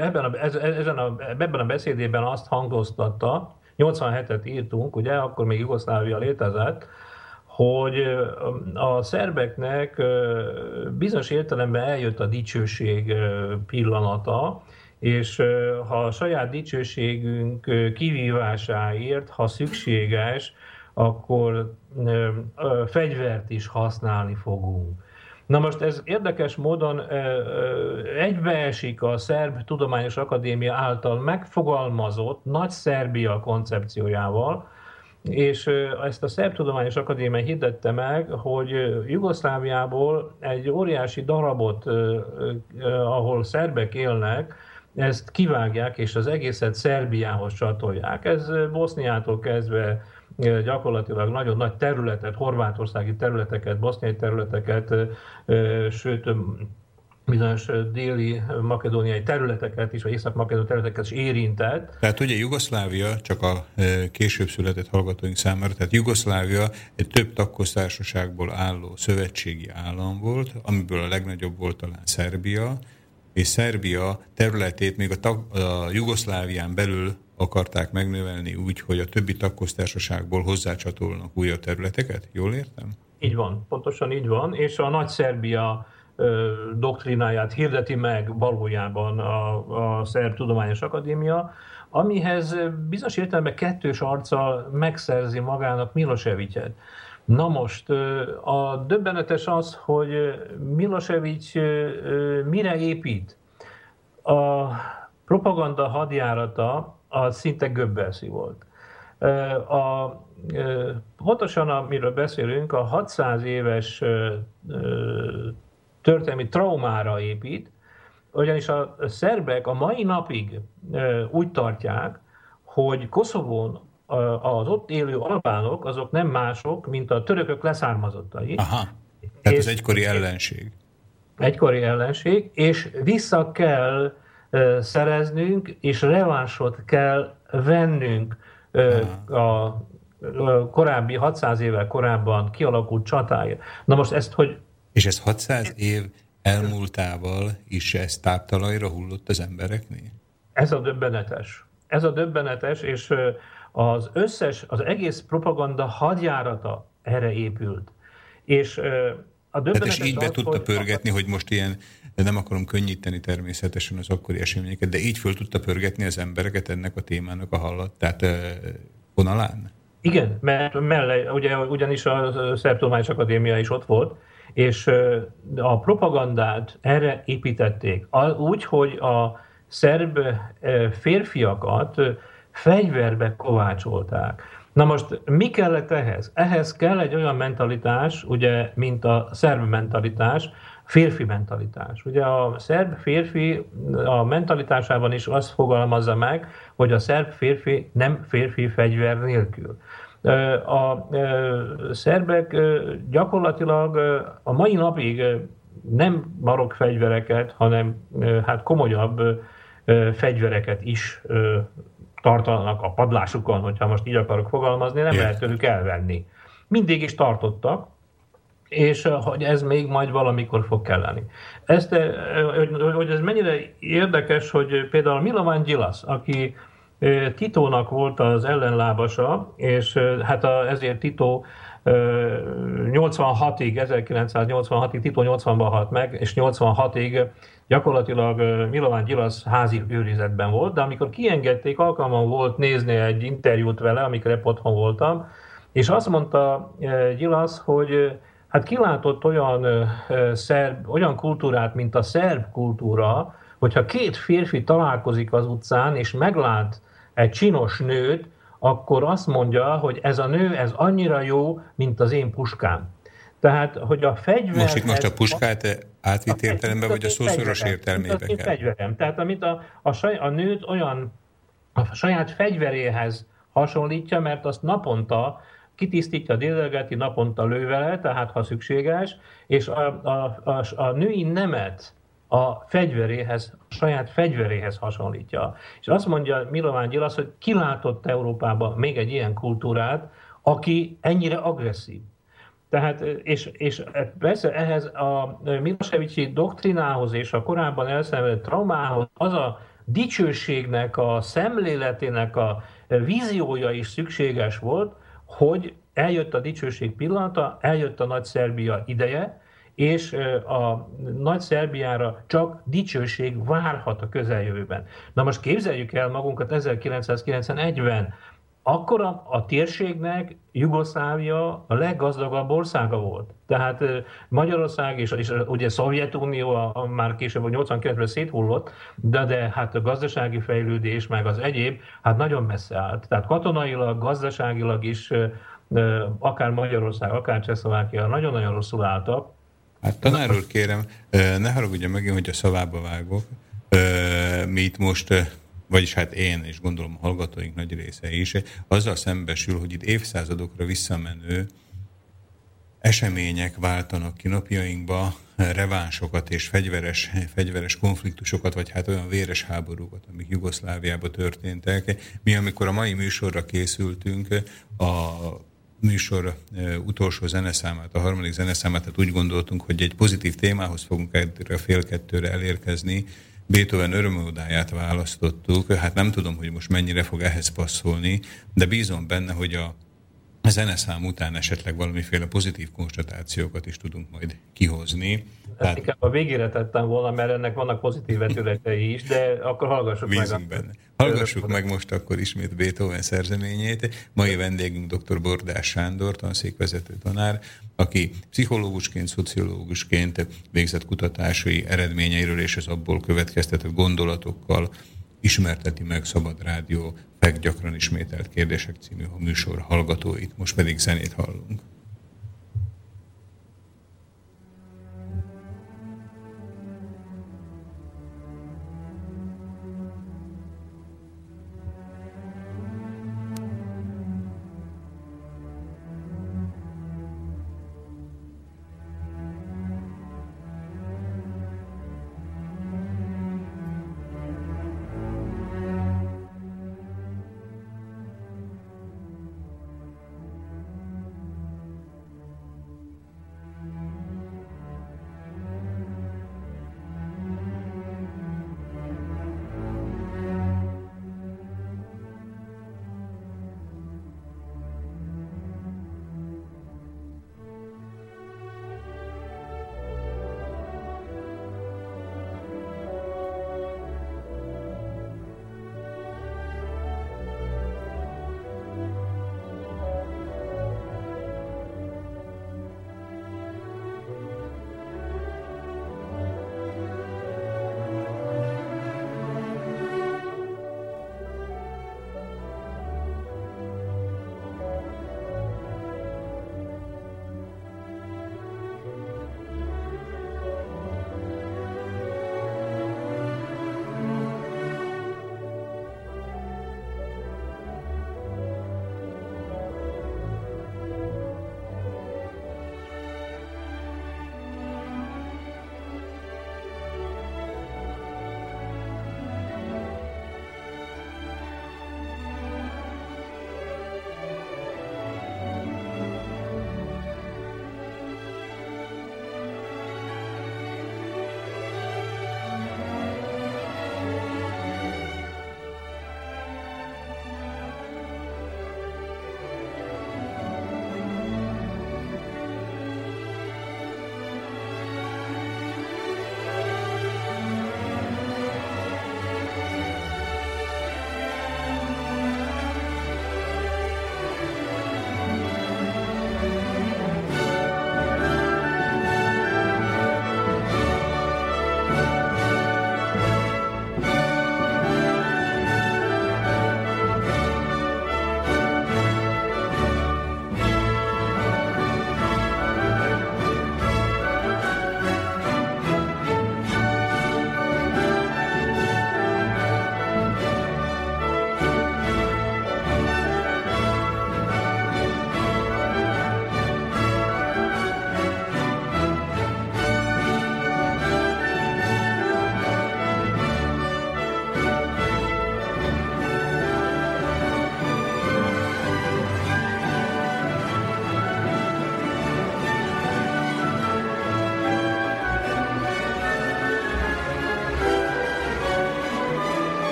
ebben a, ezen a, ebben a beszédében azt hangoztatta, 87-et írtunk, ugye, akkor még Jugoszlávia létezett, hogy a szerbeknek bizonyos értelemben eljött a dicsőség pillanata, és ha a saját dicsőségünk kivívásáért, ha szükséges, akkor fegyvert is használni fogunk. Na most ez érdekes módon egybeesik a Szerb Tudományos Akadémia által megfogalmazott Nagy Szerbia koncepciójával, és ezt a Szerb Tudományos Akadémia hirdette meg, hogy Jugoszláviából egy óriási darabot, ahol szerbek élnek, ezt kivágják, és az egészet Szerbiához csatolják. Ez Boszniától kezdve gyakorlatilag nagyon nagy területet, horvátországi területeket, boszniai területeket, sőt bizonyos déli makedóniai területeket is, vagy észak-makedóniai területeket is érintett. Tehát ugye Jugoszlávia, csak a később született hallgatóink számára, tehát Jugoszlávia egy több tagköztársaságból álló szövetségi állam volt, amiből a legnagyobb volt talán Szerbia, és Szerbia területét még a, tag, a Jugoszlávián belül akarták megnövelni úgy, hogy a többi tagköztársaságból hozzácsatolnak újabb területeket? Jól értem? Így van, pontosan így van, és a Nagy Szerbia doktrináját hirdeti meg valójában a, a Szerb Tudományos Akadémia, amihez bizonyos értelemben kettős arccal megszerzi magának Milosevicet. Na most, a döbbenetes az, hogy Milosevic mire épít? A propaganda hadjárata az szinte göbbelszi volt. A, pontosan amiről beszélünk, a 600 éves történelmi traumára épít, ugyanis a szerbek a mai napig úgy tartják, hogy Koszovón az ott élő albánok azok nem mások, mint a törökök leszármazottai. Aha, tehát ez egykori ellenség. Egykori ellenség, és vissza kell szereznünk, és revánsot kell vennünk a korábbi, 600 évvel korábban kialakult csatája. Na most ezt, hogy... És ez 600 év elmúltával is ez táptalajra hullott az embereknél? Ez a döbbenetes. Ez a döbbenetes, és az összes, az egész propaganda hadjárata erre épült. És a döbbenetes Tehát és így be az, tudta hogy pörgetni, hogy most ilyen, de nem akarom könnyíteni természetesen az akkori eseményeket, de így föl tudta pörgetni az embereket ennek a témának a hallat, tehát vonalán? Igen, mert mellé, ugye, ugyanis a Szerb Tudományos Akadémia is ott volt, és a propagandát erre építették. Úgy, hogy a szerb férfiakat fegyverbe kovácsolták. Na most mi kellett ehhez? Ehhez kell egy olyan mentalitás, ugye, mint a szerb mentalitás, férfi mentalitás. Ugye a szerb férfi a mentalitásában is azt fogalmazza meg, hogy a szerb férfi nem férfi fegyver nélkül. A szerbek gyakorlatilag a mai napig nem marok fegyvereket, hanem hát komolyabb fegyvereket is tartanak a padlásukon, hogyha most így akarok fogalmazni, nem lehet tőlük elvenni. Mindig is tartottak, és hogy ez még majd valamikor fog kelleni. Ezt, eh, hogy ez mennyire érdekes, hogy például Milovan Gyilas, aki Titónak volt az ellenlábasa, és hát a, ezért Tito 86-ig, 1986-ig, Tito 80-ban halt meg, és 86-ig gyakorlatilag Milován Gyilasz házi őrizetben volt, de amikor kiengedték, alkalmam volt nézni egy interjút vele, amikor épp otthon voltam, és azt mondta Gyilasz, hogy hát kilátott olyan, szerb, olyan kultúrát, mint a szerb kultúra, hogyha két férfi találkozik az utcán, és meglát egy csinos nőt, akkor azt mondja, hogy ez a nő, ez annyira jó, mint az én puskám. Tehát, hogy a fegyver... Most itt most a puskát átvitt értelemben, vagy a szószoros értelmében kell? fegyverem. Tehát, amit a, a, saj, a nőt olyan a saját fegyveréhez hasonlítja, mert azt naponta kitisztítja, dédelgeti, naponta lő vele, tehát ha szükséges, és a, a, a, a női nemet a fegyveréhez, a saját fegyveréhez hasonlítja. És azt mondja Milován Gyilasz, hogy kilátott Európában még egy ilyen kultúrát, aki ennyire agresszív. Tehát, és, és persze ehhez a Milosevicsi doktrinához és a korábban elszenvedett traumához az a dicsőségnek, a szemléletének a víziója is szükséges volt, hogy eljött a dicsőség pillanata, eljött a nagy Szerbia ideje, és a nagy Szerbiára csak dicsőség várhat a közeljövőben. Na most képzeljük el magunkat 1991-ben, akkor a, a térségnek Jugoszlávia a leggazdagabb országa volt. Tehát Magyarország és, és ugye Szovjetunió a, a már később a 89-ben széthullott, de, de hát a gazdasági fejlődés meg az egyéb, hát nagyon messze állt. Tehát katonailag, gazdaságilag is akár Magyarország, akár Csehszlovákia nagyon-nagyon rosszul álltak. Hát tanár úr, kérem, ne haragudja meg, hogy a szavába vágok. Mi itt most vagyis hát én, és gondolom a hallgatóink nagy része is, azzal szembesül, hogy itt évszázadokra visszamenő események váltanak ki napjainkba, revánsokat és fegyveres, fegyveres konfliktusokat, vagy hát olyan véres háborúkat, amik Jugoszláviában történtek. Mi, amikor a mai műsorra készültünk, a műsor utolsó zeneszámát, a harmadik zeneszámát, tehát úgy gondoltunk, hogy egy pozitív témához fogunk a fél kettőre elérkezni, Beethoven örömódáját választottuk, hát nem tudom, hogy most mennyire fog ehhez passzolni, de bízom benne, hogy a zeneszám után esetleg valamiféle pozitív konstatációkat is tudunk majd kihozni. Tehát inkább a végére tettem volna, mert ennek vannak pozitív vetületei is, de akkor hallgassuk meg. A... benne. Hallgassuk meg most akkor ismét Beethoven szerzeményét. Mai vendégünk dr. Bordás Sándor, tanszékvezető tanár, aki pszichológusként, szociológusként végzett kutatásai eredményeiről és az abból következtetett gondolatokkal ismerteti meg Szabad Rádió meg gyakran ismételt kérdések című műsor hallgatóit. Most pedig zenét hallunk.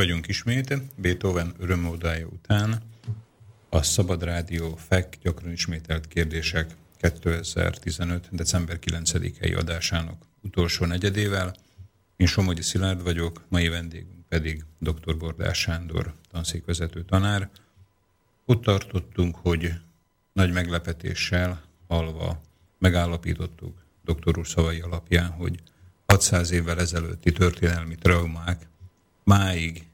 Vagyunk ismét, Beethoven örömódája után. A Szabad Rádió FEK gyakran ismételt kérdések 2015. december 9-i adásának utolsó negyedével. Én Somogyi Szilárd vagyok, mai vendégünk pedig dr. Bordás Sándor, tanszékvezető tanár. Ott tartottunk, hogy nagy meglepetéssel halva megállapítottuk doktor úr szavai alapján, hogy 600 évvel ezelőtti történelmi traumák máig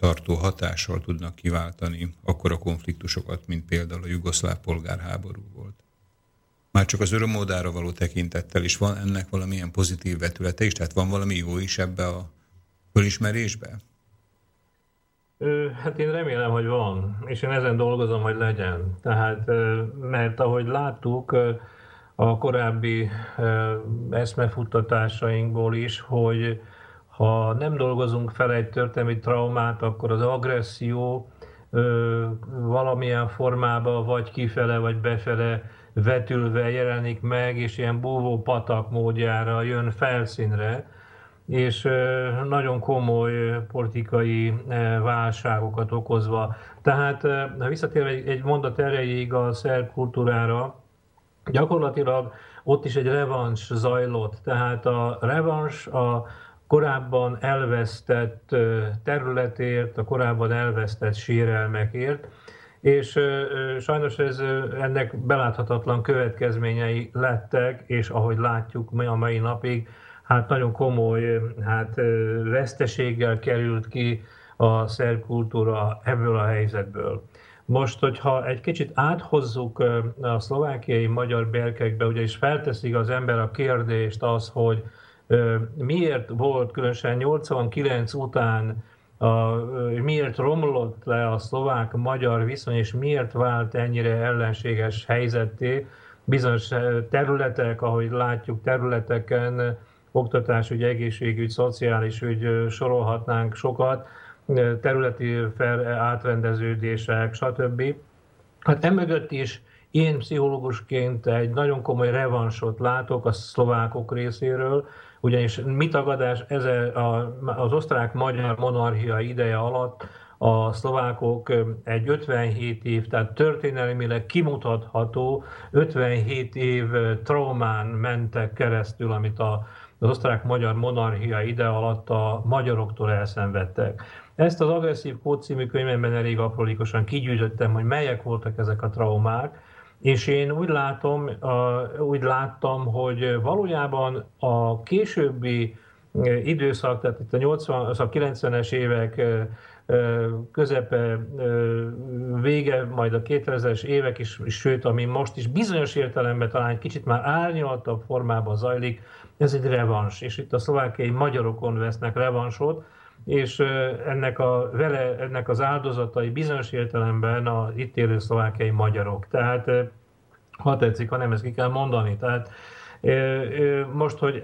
tartó hatással tudnak kiváltani akkora konfliktusokat, mint például a jugoszláv polgárháború volt. Már csak az örömódára való tekintettel is van ennek valamilyen pozitív vetülete is, tehát van valami jó is ebbe a fölismerésbe? Hát én remélem, hogy van, és én ezen dolgozom, hogy legyen. Tehát, mert ahogy láttuk a korábbi eszmefuttatásainkból is, hogy ha nem dolgozunk fel egy történelmi traumát, akkor az agresszió ö, valamilyen formában vagy kifele, vagy befele vetülve jelenik meg, és ilyen búvó patak módjára jön felszínre, és ö, nagyon komoly politikai válságokat okozva. Tehát, ha visszatérve egy, egy mondat erejéig a szerb kultúrára, gyakorlatilag ott is egy revans zajlott. Tehát a revans a korábban elvesztett területért, a korábban elvesztett sérelmekért, és sajnos ez, ennek beláthatatlan következményei lettek, és ahogy látjuk a mai napig, hát nagyon komoly hát, veszteséggel került ki a szerb kultúra ebből a helyzetből. Most, hogyha egy kicsit áthozzuk a szlovákiai magyar berkekbe, ugyanis felteszik az ember a kérdést az, hogy miért volt különösen 89 után a, miért romlott le a szlovák-magyar viszony, és miért vált ennyire ellenséges helyzetté bizonyos területek, ahogy látjuk területeken, oktatásügy, egészségügy, szociális ügy, sorolhatnánk sokat, területi fel, átrendeződések, stb. Hát emögött is én pszichológusként egy nagyon komoly revansot látok a szlovákok részéről, ugyanis mit tagadás ez az osztrák-magyar monarchia ideje alatt a szlovákok egy 57 év, tehát történelmileg kimutatható 57 év traumán mentek keresztül, amit a, az osztrák-magyar monarchia ide alatt a magyaroktól elszenvedtek. Ezt az agresszív kód című könyvemben elég aprólékosan kigyűjtöttem, hogy melyek voltak ezek a traumák, és én úgy látom, úgy láttam, hogy valójában a későbbi időszak, tehát itt a 80, a 90-es évek közepe, vége, majd a 2000-es évek is, sőt, ami most is bizonyos értelemben talán egy kicsit már árnyaltabb formában zajlik, ez egy revans, és itt a szlovákiai magyarokon vesznek revansot, és ennek, a, vele, ennek az áldozatai bizonyos értelemben az itt élő szlovákiai magyarok. Tehát ha tetszik, ha nem, ezt ki kell mondani. Tehát most, hogy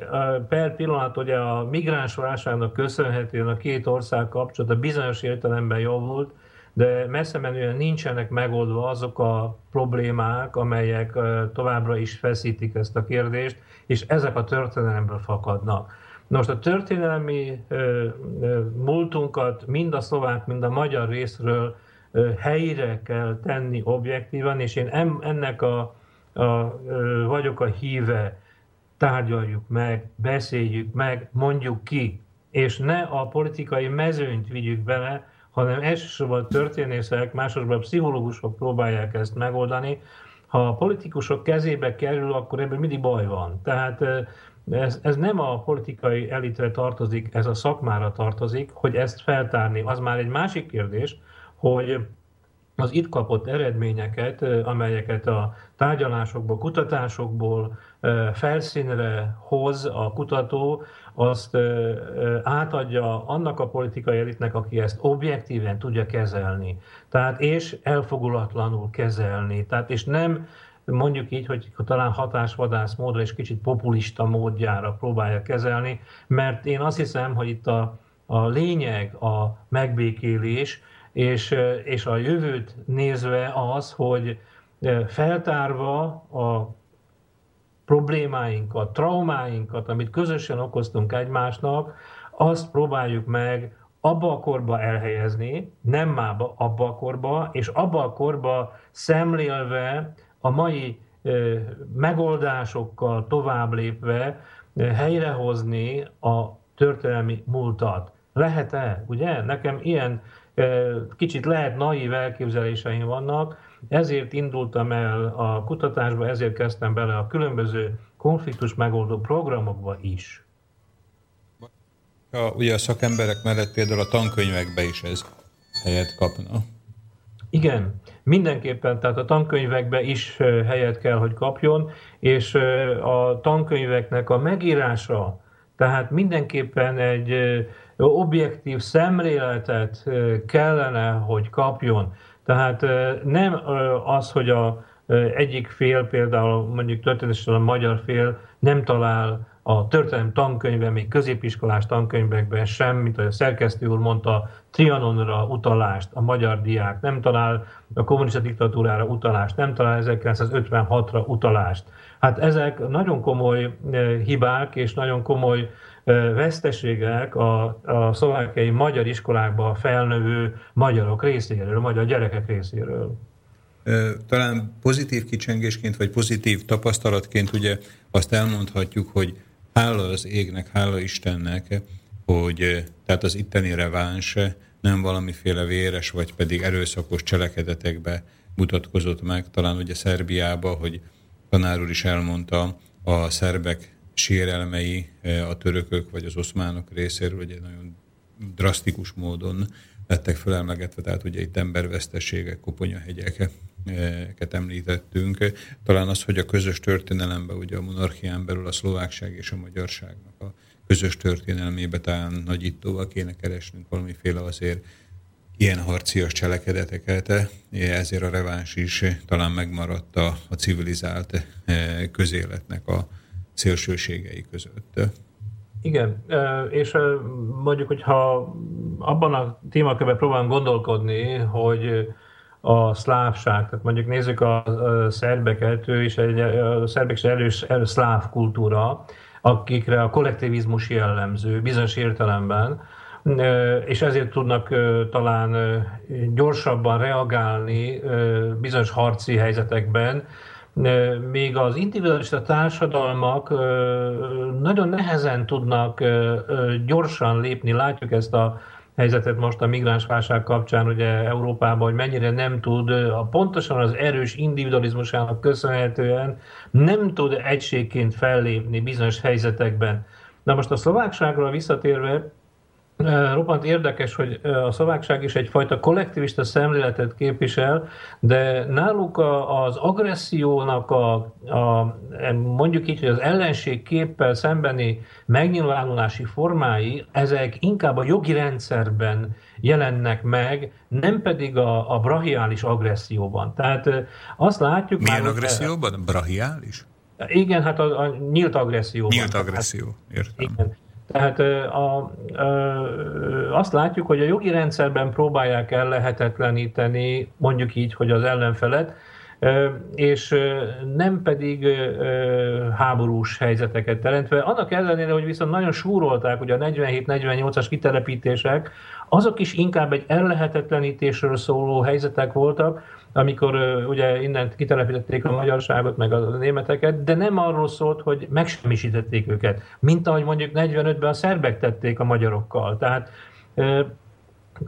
per pillanat ugye a migráns válságnak köszönhetően a két ország kapcsolata bizonyos értelemben javult, de messze menően nincsenek megoldva azok a problémák, amelyek továbbra is feszítik ezt a kérdést, és ezek a történelemből fakadnak. Most a történelmi múltunkat mind a szlovák, mind a magyar részről helyre kell tenni objektívan, és én ennek a, a, vagyok a híve, tárgyaljuk meg, beszéljük meg, mondjuk ki, és ne a politikai mezőnyt vigyük bele, hanem elsősorban történészek, másodszorban pszichológusok próbálják ezt megoldani. Ha a politikusok kezébe kerül, akkor ebből mindig baj van. Tehát ez, ez nem a politikai elitre tartozik, ez a szakmára tartozik, hogy ezt feltárni. Az már egy másik kérdés, hogy az itt kapott eredményeket, amelyeket a tárgyalásokból, kutatásokból felszínre hoz a kutató, azt átadja annak a politikai elitnek, aki ezt objektíven tudja kezelni. Tehát és elfogulatlanul kezelni. Tehát és nem mondjuk így, hogy talán hatásvadász módra és kicsit populista módjára próbálja kezelni, mert én azt hiszem, hogy itt a, a lényeg a megbékélés, és, és a jövőt nézve az, hogy feltárva a problémáinkat, traumáinkat, amit közösen okoztunk egymásnak, azt próbáljuk meg abba a korba elhelyezni, nem már abba a korba, és abba a korba szemlélve a mai megoldásokkal tovább lépve helyrehozni a történelmi múltat. Lehet-e? Ugye? Nekem ilyen kicsit lehet naív elképzeléseim vannak, ezért indultam el a kutatásba, ezért kezdtem bele a különböző konfliktus megoldó programokba is. A, ugye a szakemberek mellett például a tankönyvekbe is ez helyet kapna. Igen, mindenképpen, tehát a tankönyvekbe is helyet kell, hogy kapjon, és a tankönyveknek a megírása, tehát mindenképpen egy objektív szemléletet kellene, hogy kapjon. Tehát nem az, hogy a egyik fél, például mondjuk történetesen a magyar fél nem talál a történelem tankönyvben, még középiskolás tankönyvekben sem, mint ahogy a szerkesztő úr mondta, Trianonra utalást a magyar diák, nem talál a kommunista diktatúrára utalást, nem talál 1956-ra utalást. Hát ezek nagyon komoly hibák és nagyon komoly veszteségek a, a szlovákiai magyar iskolákba felnövő magyarok részéről, a magyar gyerekek részéről. Talán pozitív kicsengésként, vagy pozitív tapasztalatként ugye azt elmondhatjuk, hogy hála az égnek, hála Istennek, hogy tehát az itteni reváns nem valamiféle véres, vagy pedig erőszakos cselekedetekbe mutatkozott meg. Talán ugye Szerbiába, hogy tanár úr is elmondta, a szerbek sérelmei a törökök vagy az oszmánok részéről, ugye nagyon drasztikus módon lettek felemlegetve, tehát ugye itt embervesztességek, koponyahegyeket említettünk. Talán az, hogy a közös történelemben, ugye a monarchián belül a szlovákság és a magyarságnak a közös történelmébe talán nagyítóval kéne keresnünk valamiféle azért ilyen harcias cselekedeteket, ezért a reváns is talán megmaradt a, a civilizált közéletnek a szélsőségei között. Igen, és mondjuk, hogyha abban a témakörben próbálunk gondolkodni, hogy a szlávság, tehát mondjuk nézzük a szerbeket, ő is egy, a szerbek is erős, erős szláv kultúra, akikre a kollektivizmus jellemző bizonyos értelemben, és ezért tudnak talán gyorsabban reagálni bizonyos harci helyzetekben, még az individualista társadalmak nagyon nehezen tudnak gyorsan lépni, látjuk ezt a helyzetet most a migránsválság kapcsán ugye Európában, hogy mennyire nem tud, a pontosan az erős individualizmusának köszönhetően nem tud egységként fellépni bizonyos helyzetekben. Na most a szlovákságra visszatérve, Roppant érdekes, hogy a szlovákság is egyfajta kollektivista szemléletet képvisel, de náluk az agressziónak a, a mondjuk így, hogy az ellenség képpel szembeni megnyilvánulási formái, ezek inkább a jogi rendszerben jelennek meg, nem pedig a, a brahiális agresszióban. Tehát azt látjuk... Milyen már, agresszióban? Brahiális? Igen, hát a, a nyílt agresszió. Nyílt agresszió, értem. Igen. Tehát a, a, azt látjuk, hogy a jogi rendszerben próbálják el lehetetleníteni, mondjuk így, hogy az ellenfelet, és nem pedig háborús helyzeteket teremtve. Annak ellenére, hogy viszont nagyon súrolták, hogy a 47-48-as kitelepítések, azok is inkább egy ellehetetlenítésről szóló helyzetek voltak, amikor ugye innen kitelepítették a magyarságot, meg a németeket, de nem arról szólt, hogy megsemmisítették őket, mint ahogy mondjuk 45-ben a szerbek tették a magyarokkal. Tehát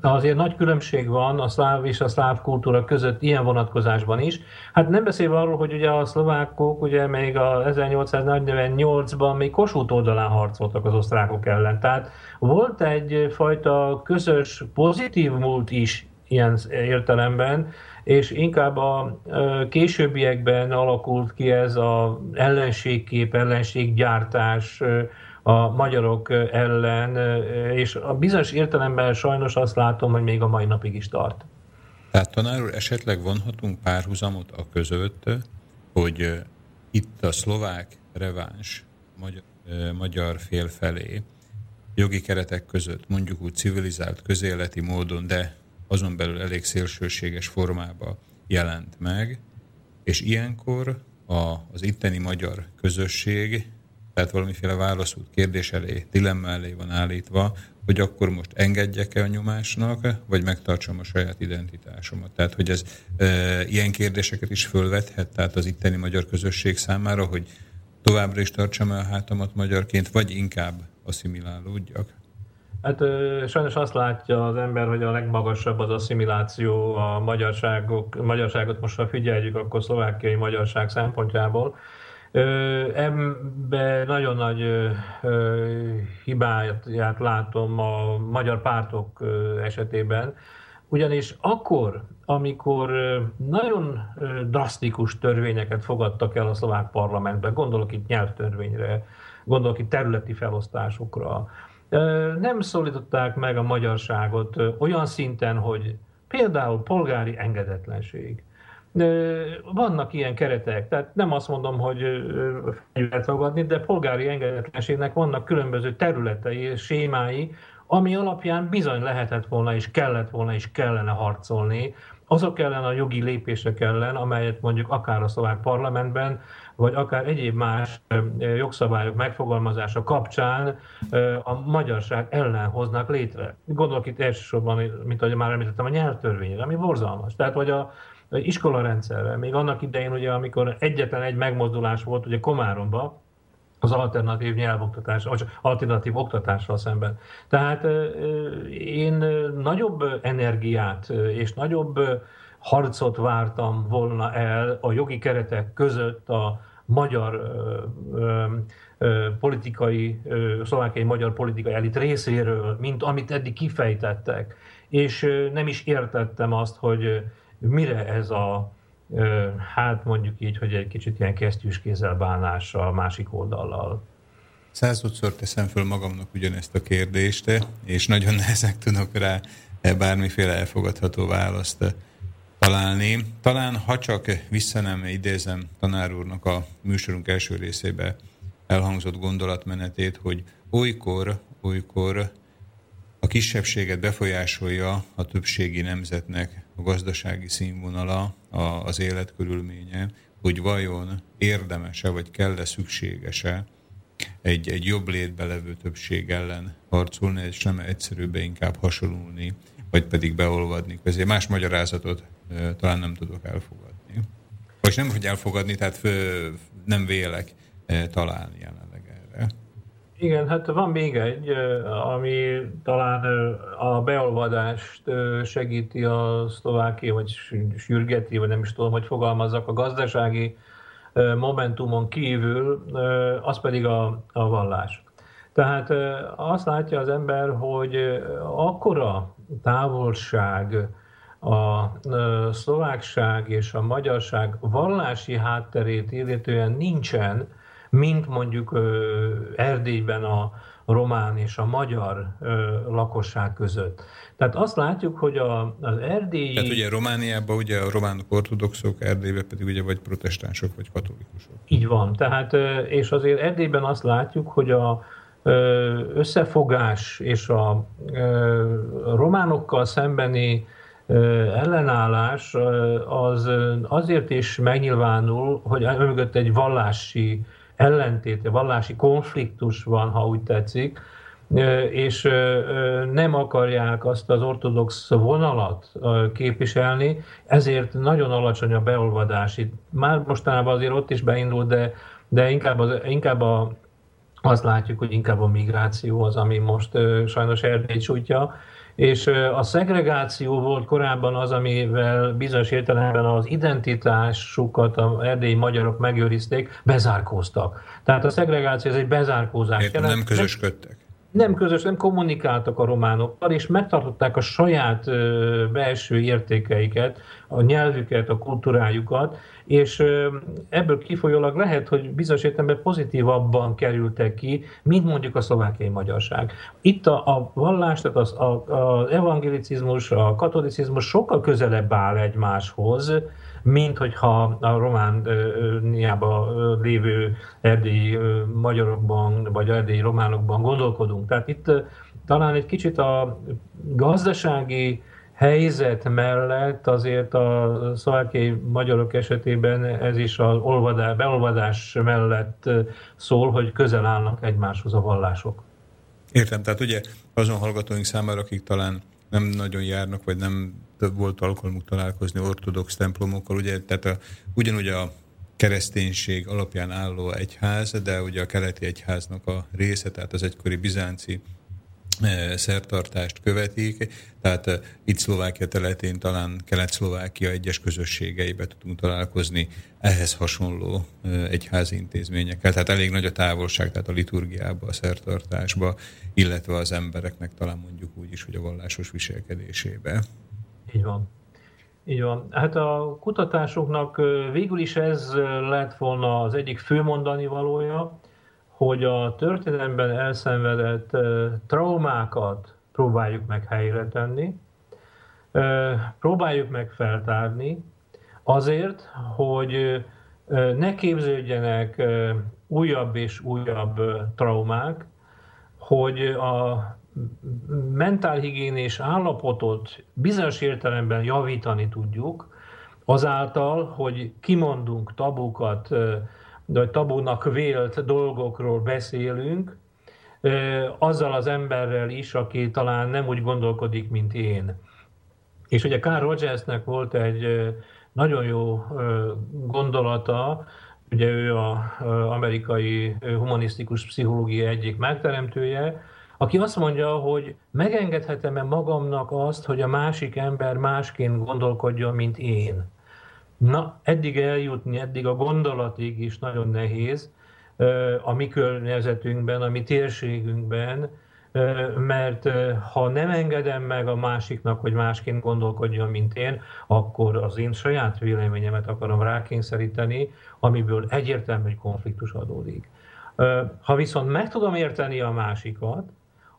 azért nagy különbség van a szláv és a szláv kultúra között ilyen vonatkozásban is. Hát nem beszélve arról, hogy ugye a szlovákok ugye még a 1848-ban még Kossuth oldalán harcoltak az osztrákok ellen. Tehát volt egyfajta közös pozitív múlt is ilyen értelemben, és inkább a későbbiekben alakult ki ez az ellenségkép, ellenséggyártás a magyarok ellen, és a bizonyos értelemben sajnos azt látom, hogy még a mai napig is tart. Tehát tanár úr, esetleg vonhatunk párhuzamot a között, hogy itt a szlovák reváns magyar, magyar fél felé jogi keretek között mondjuk úgy civilizált közéleti módon, de azon belül elég szélsőséges formába jelent meg, és ilyenkor a, az itteni magyar közösség, tehát valamiféle válaszút kérdés elé, dilemma elé van állítva, hogy akkor most engedjek-e a nyomásnak, vagy megtartsam a saját identitásomat. Tehát, hogy ez e, ilyen kérdéseket is fölvethet, tehát az itteni magyar közösség számára, hogy továbbra is tartsam el a hátamat magyarként, vagy inkább asszimilálódjak. Hát sajnos azt látja az ember, hogy a legmagasabb az asszimiláció a magyarságok, magyarságot most ha figyeljük, akkor szlovákiai magyarság szempontjából. Ebben nagyon nagy hibáját látom a magyar pártok esetében, ugyanis akkor, amikor nagyon drasztikus törvényeket fogadtak el a szlovák parlamentben, gondolok itt nyelvtörvényre, gondolok itt területi felosztásokra, nem szólították meg a magyarságot olyan szinten, hogy például polgári engedetlenség. Vannak ilyen keretek, tehát nem azt mondom, hogy fegyvert fogadni, de polgári engedetlenségnek vannak különböző területei és sémái, ami alapján bizony lehetett volna és kellett volna és kellene harcolni azok ellen a jogi lépések ellen, amelyet mondjuk akár a szlovák parlamentben, vagy akár egyéb más jogszabályok megfogalmazása kapcsán a magyarság ellen hoznak létre. Gondolok itt elsősorban, mint ahogy már említettem, a nyelvtörvényre, ami borzalmas. Tehát, vagy a iskolarendszerre. Még annak idején, ugye, amikor egyetlen egy megmozdulás volt, ugye Komáromba, az alternatív nyelvoktatás, vagy alternatív oktatással szemben. Tehát én nagyobb energiát és nagyobb harcot vártam volna el a jogi keretek között a magyar politikai, szlovákiai magyar politikai elit részéről, mint amit eddig kifejtettek. és nem is értettem azt, hogy mire ez a, hát mondjuk így, hogy egy kicsit ilyen kesztyűs kézzel bánás a másik oldallal. Századszor teszem föl magamnak ugyanezt a kérdést, és nagyon nehezen tudok rá bármiféle elfogadható választ találni. Talán, ha csak vissza nem idézem tanár úrnak a műsorunk első részébe elhangzott gondolatmenetét, hogy olykor, olykor a kisebbséget befolyásolja a többségi nemzetnek a gazdasági színvonala, a, az életkörülménye, hogy vajon érdemese vagy kell-e szükségese egy, egy jobb létbe levő többség ellen harcolni, és nem egyszerűbb inkább hasonlulni, vagy pedig beolvadni. Ezért más magyarázatot e, talán nem tudok elfogadni. Vagy nem, hogy elfogadni, tehát fő, nem vélek e, találni erre. Igen, hát van még egy, ami talán a beolvadást segíti a szlovákia, vagy sürgeti, vagy nem is tudom, hogy fogalmazzak, a gazdasági momentumon kívül, az pedig a, a vallás. Tehát azt látja az ember, hogy akkora távolság a szlovákság és a magyarság vallási hátterét illetően nincsen, mint mondjuk Erdélyben a román és a magyar lakosság között. Tehát azt látjuk, hogy a, az erdélyi... Tehát ugye Romániában ugye a románok ortodoxok, Erdélyben pedig ugye vagy protestánsok, vagy katolikusok. Így van. Tehát, és azért Erdélyben azt látjuk, hogy a összefogás és a románokkal szembeni ellenállás az azért is megnyilvánul, hogy mögött egy vallási ellentéte, vallási konfliktus van, ha úgy tetszik, és nem akarják azt az ortodox vonalat képviselni, ezért nagyon alacsony a beolvadási. Már mostanában azért ott is beindult, de, de inkább, az, inkább a, azt látjuk, hogy inkább a migráció az, ami most sajnos Erdély sújtja, és a szegregáció volt korábban az, amivel bizonyos értelemben az identitásukat a erdélyi magyarok megőrizték, bezárkóztak. Tehát a szegregáció ez egy bezárkózás. Értem, nem közösködtek nem közös, nem kommunikáltak a románokkal, és megtartották a saját belső értékeiket, a nyelvüket, a kultúrájukat, és ebből kifolyólag lehet, hogy bizonyos értelemben pozitívabban kerültek ki, mint mondjuk a szlovákiai magyarság. Itt a, a vallás, tehát az, a, az evangelicizmus, a katolicizmus sokkal közelebb áll egymáshoz, mint hogyha a Romániában lévő erdélyi magyarokban, vagy erdélyi románokban gondolkodunk. Tehát itt talán egy kicsit a gazdasági helyzet mellett azért a szlovákiai magyarok esetében ez is az olvadás, beolvadás mellett szól, hogy közel állnak egymáshoz a vallások. Értem, tehát ugye azon hallgatóink számára, akik talán nem nagyon járnak, vagy nem volt alkalmuk találkozni ortodox templomokkal, ugye, tehát a, ugyanúgy a kereszténység alapján álló egyház, de ugye a keleti egyháznak a része, tehát az egykori bizánci e, szertartást követik, tehát e, itt Szlovákia területén talán Kelet-Szlovákia egyes közösségeibe tudunk találkozni ehhez hasonló e, egyházi intézményekkel. Tehát elég nagy a távolság, tehát a liturgiába, a szertartásba, illetve az embereknek talán mondjuk úgy is, hogy a vallásos viselkedésébe. Így van. Így van. Hát a kutatásoknak végül is ez lett volna az egyik fő mondani valója, hogy a történelemben elszenvedett traumákat próbáljuk meg helyre tenni, próbáljuk meg feltárni, azért, hogy ne képződjenek újabb és újabb traumák, hogy a mentálhigiénés állapotot bizonyos értelemben javítani tudjuk, azáltal, hogy kimondunk tabukat, vagy tabunak vélt dolgokról beszélünk, azzal az emberrel is, aki talán nem úgy gondolkodik, mint én. És ugye Carl Rogersnek volt egy nagyon jó gondolata, ugye ő az amerikai humanisztikus pszichológia egyik megteremtője, aki azt mondja, hogy megengedhetem-e magamnak azt, hogy a másik ember másként gondolkodjon, mint én. Na, eddig eljutni, eddig a gondolatig is nagyon nehéz a mi környezetünkben, a mi térségünkben, mert ha nem engedem meg a másiknak, hogy másként gondolkodjon, mint én, akkor az én saját véleményemet akarom rákényszeríteni, amiből egyértelmű konfliktus adódik. Ha viszont meg tudom érteni a másikat,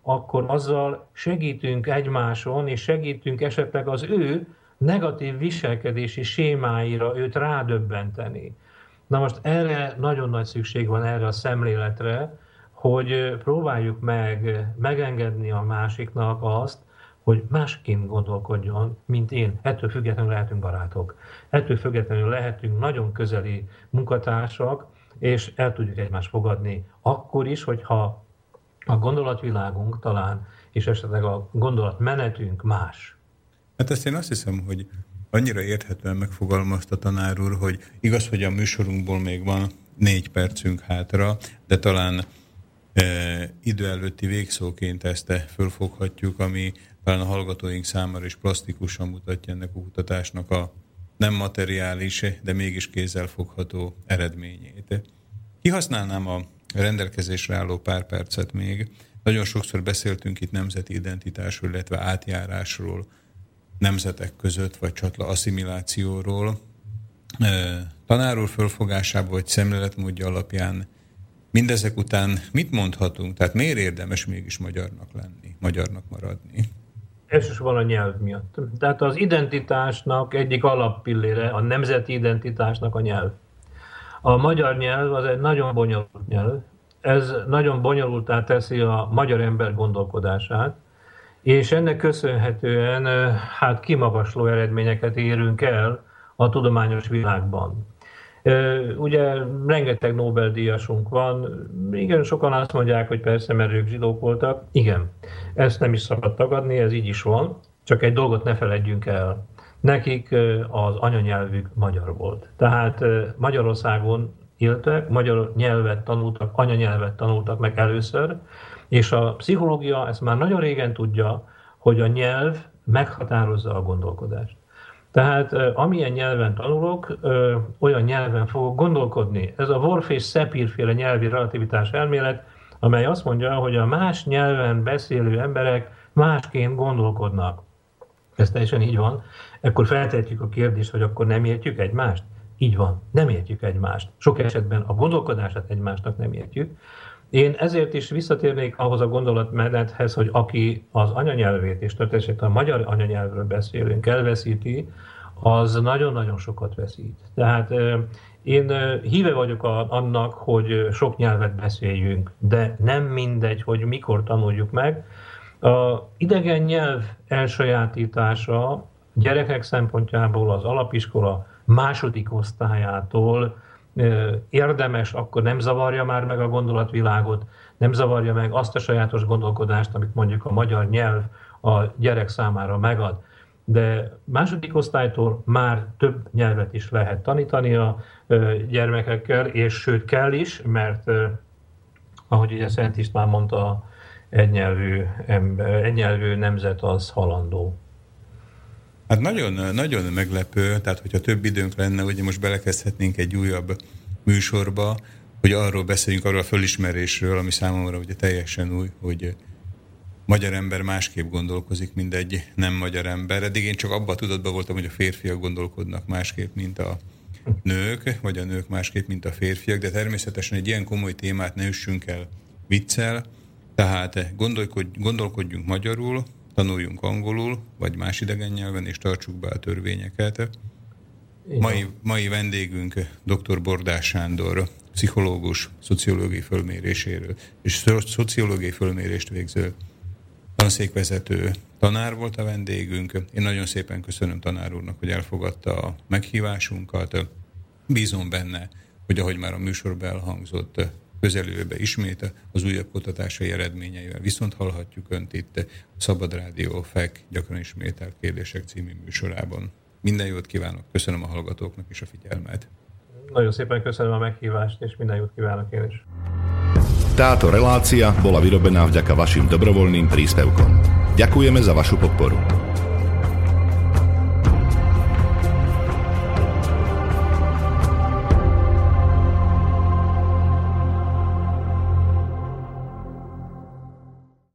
akkor azzal segítünk egymáson, és segítünk esetleg az ő negatív viselkedési sémáira őt rádöbbenteni. Na most erre nagyon nagy szükség van erre a szemléletre, hogy próbáljuk meg megengedni a másiknak azt, hogy másként gondolkodjon, mint én. Ettől függetlenül lehetünk barátok. Ettől függetlenül lehetünk nagyon közeli munkatársak, és el tudjuk egymást fogadni. Akkor is, hogyha a gondolatvilágunk talán, és esetleg a gondolatmenetünk más. Hát ezt én azt hiszem, hogy annyira érthetően megfogalmazta tanár úr, hogy igaz, hogy a műsorunkból még van négy percünk hátra, de talán e, idő előtti végszóként ezt fölfoghatjuk, ami talán a hallgatóink számára is plastikusan mutatja ennek a kutatásnak a nem materiális, de mégis kézzelfogható eredményét. Kihasználnám a rendelkezésre álló pár percet még. Nagyon sokszor beszéltünk itt nemzeti identitásról, illetve átjárásról, nemzetek között, vagy csatla asszimilációról. Tanárul fölfogásában, vagy szemléletmódja alapján mindezek után mit mondhatunk? Tehát miért érdemes mégis magyarnak lenni, magyarnak maradni? Elsősorban a nyelv miatt. Tehát az identitásnak egyik alappillére, a nemzeti identitásnak a nyelv. A magyar nyelv az egy nagyon bonyolult nyelv. Ez nagyon bonyolultá teszi a magyar ember gondolkodását, és ennek köszönhetően hát kimagasló eredményeket érünk el a tudományos világban. Ugye rengeteg Nobel-díjasunk van, igen, sokan azt mondják, hogy persze, mert ők zsidók voltak. Igen, ezt nem is szabad tagadni, ez így is van, csak egy dolgot ne feledjünk el. Nekik az anyanyelvük magyar volt. Tehát Magyarországon éltek, magyar nyelvet tanultak, anyanyelvet tanultak meg először, és a pszichológia ezt már nagyon régen tudja, hogy a nyelv meghatározza a gondolkodást. Tehát amilyen nyelven tanulok, olyan nyelven fogok gondolkodni. Ez a Worf és Szepír féle nyelvi relativitás elmélet, amely azt mondja, hogy a más nyelven beszélő emberek másként gondolkodnak. Ez teljesen így van. Ekkor feltehetjük a kérdést, hogy akkor nem értjük egymást? Így van, nem értjük egymást. Sok esetben a gondolkodását egymásnak nem értjük. Én ezért is visszatérnék ahhoz a gondolatmenethez, hogy aki az anyanyelvét, és történet a magyar anyanyelvről beszélünk, elveszíti, az nagyon-nagyon sokat veszít. Tehát én híve vagyok annak, hogy sok nyelvet beszéljünk, de nem mindegy, hogy mikor tanuljuk meg. A idegen nyelv elsajátítása gyerekek szempontjából az alapiskola második osztályától érdemes, akkor nem zavarja már meg a gondolatvilágot, nem zavarja meg azt a sajátos gondolkodást, amit mondjuk a magyar nyelv a gyerek számára megad. De második osztálytól már több nyelvet is lehet tanítani a gyermekekkel, és sőt kell is, mert ahogy ugye Szent István mondta, egynyelvű, ember, egynyelvű nemzet az halandó. Hát nagyon, nagyon meglepő, tehát hogyha több időnk lenne, ugye most belekezdhetnénk egy újabb műsorba, hogy arról beszéljünk, arról a fölismerésről, ami számomra ugye teljesen új, hogy magyar ember másképp gondolkozik, mint egy nem magyar ember. Eddig én csak abban a tudatban voltam, hogy a férfiak gondolkodnak másképp, mint a nők, vagy a nők másképp, mint a férfiak, de természetesen egy ilyen komoly témát ne üssünk el viccel, tehát gondolkodjunk magyarul, tanuljunk angolul, vagy más idegen nyelven, és tartsuk be a törvényeket. Mai, mai vendégünk dr. Bordás Sándor, pszichológus, szociológiai fölméréséről, és szociológiai fölmérést végző tanszékvezető tanár volt a vendégünk. Én nagyon szépen köszönöm tanár úrnak, hogy elfogadta a meghívásunkat. Bízom benne, hogy ahogy már a műsorban elhangzott, közelőbe ismét az újabb kutatásai eredményeivel. Viszont hallhatjuk Önt itt a Szabad Rádió FEK gyakran ismételt kérdések című műsorában. Minden jót kívánok, köszönöm a hallgatóknak is a figyelmet. Nagyon szépen köszönöm a meghívást, és minden jót kívánok én is. Táto relácia bola vyrobená vďaka vašim dobrovoľným príspevkom. Ďakujeme za vašu podporu.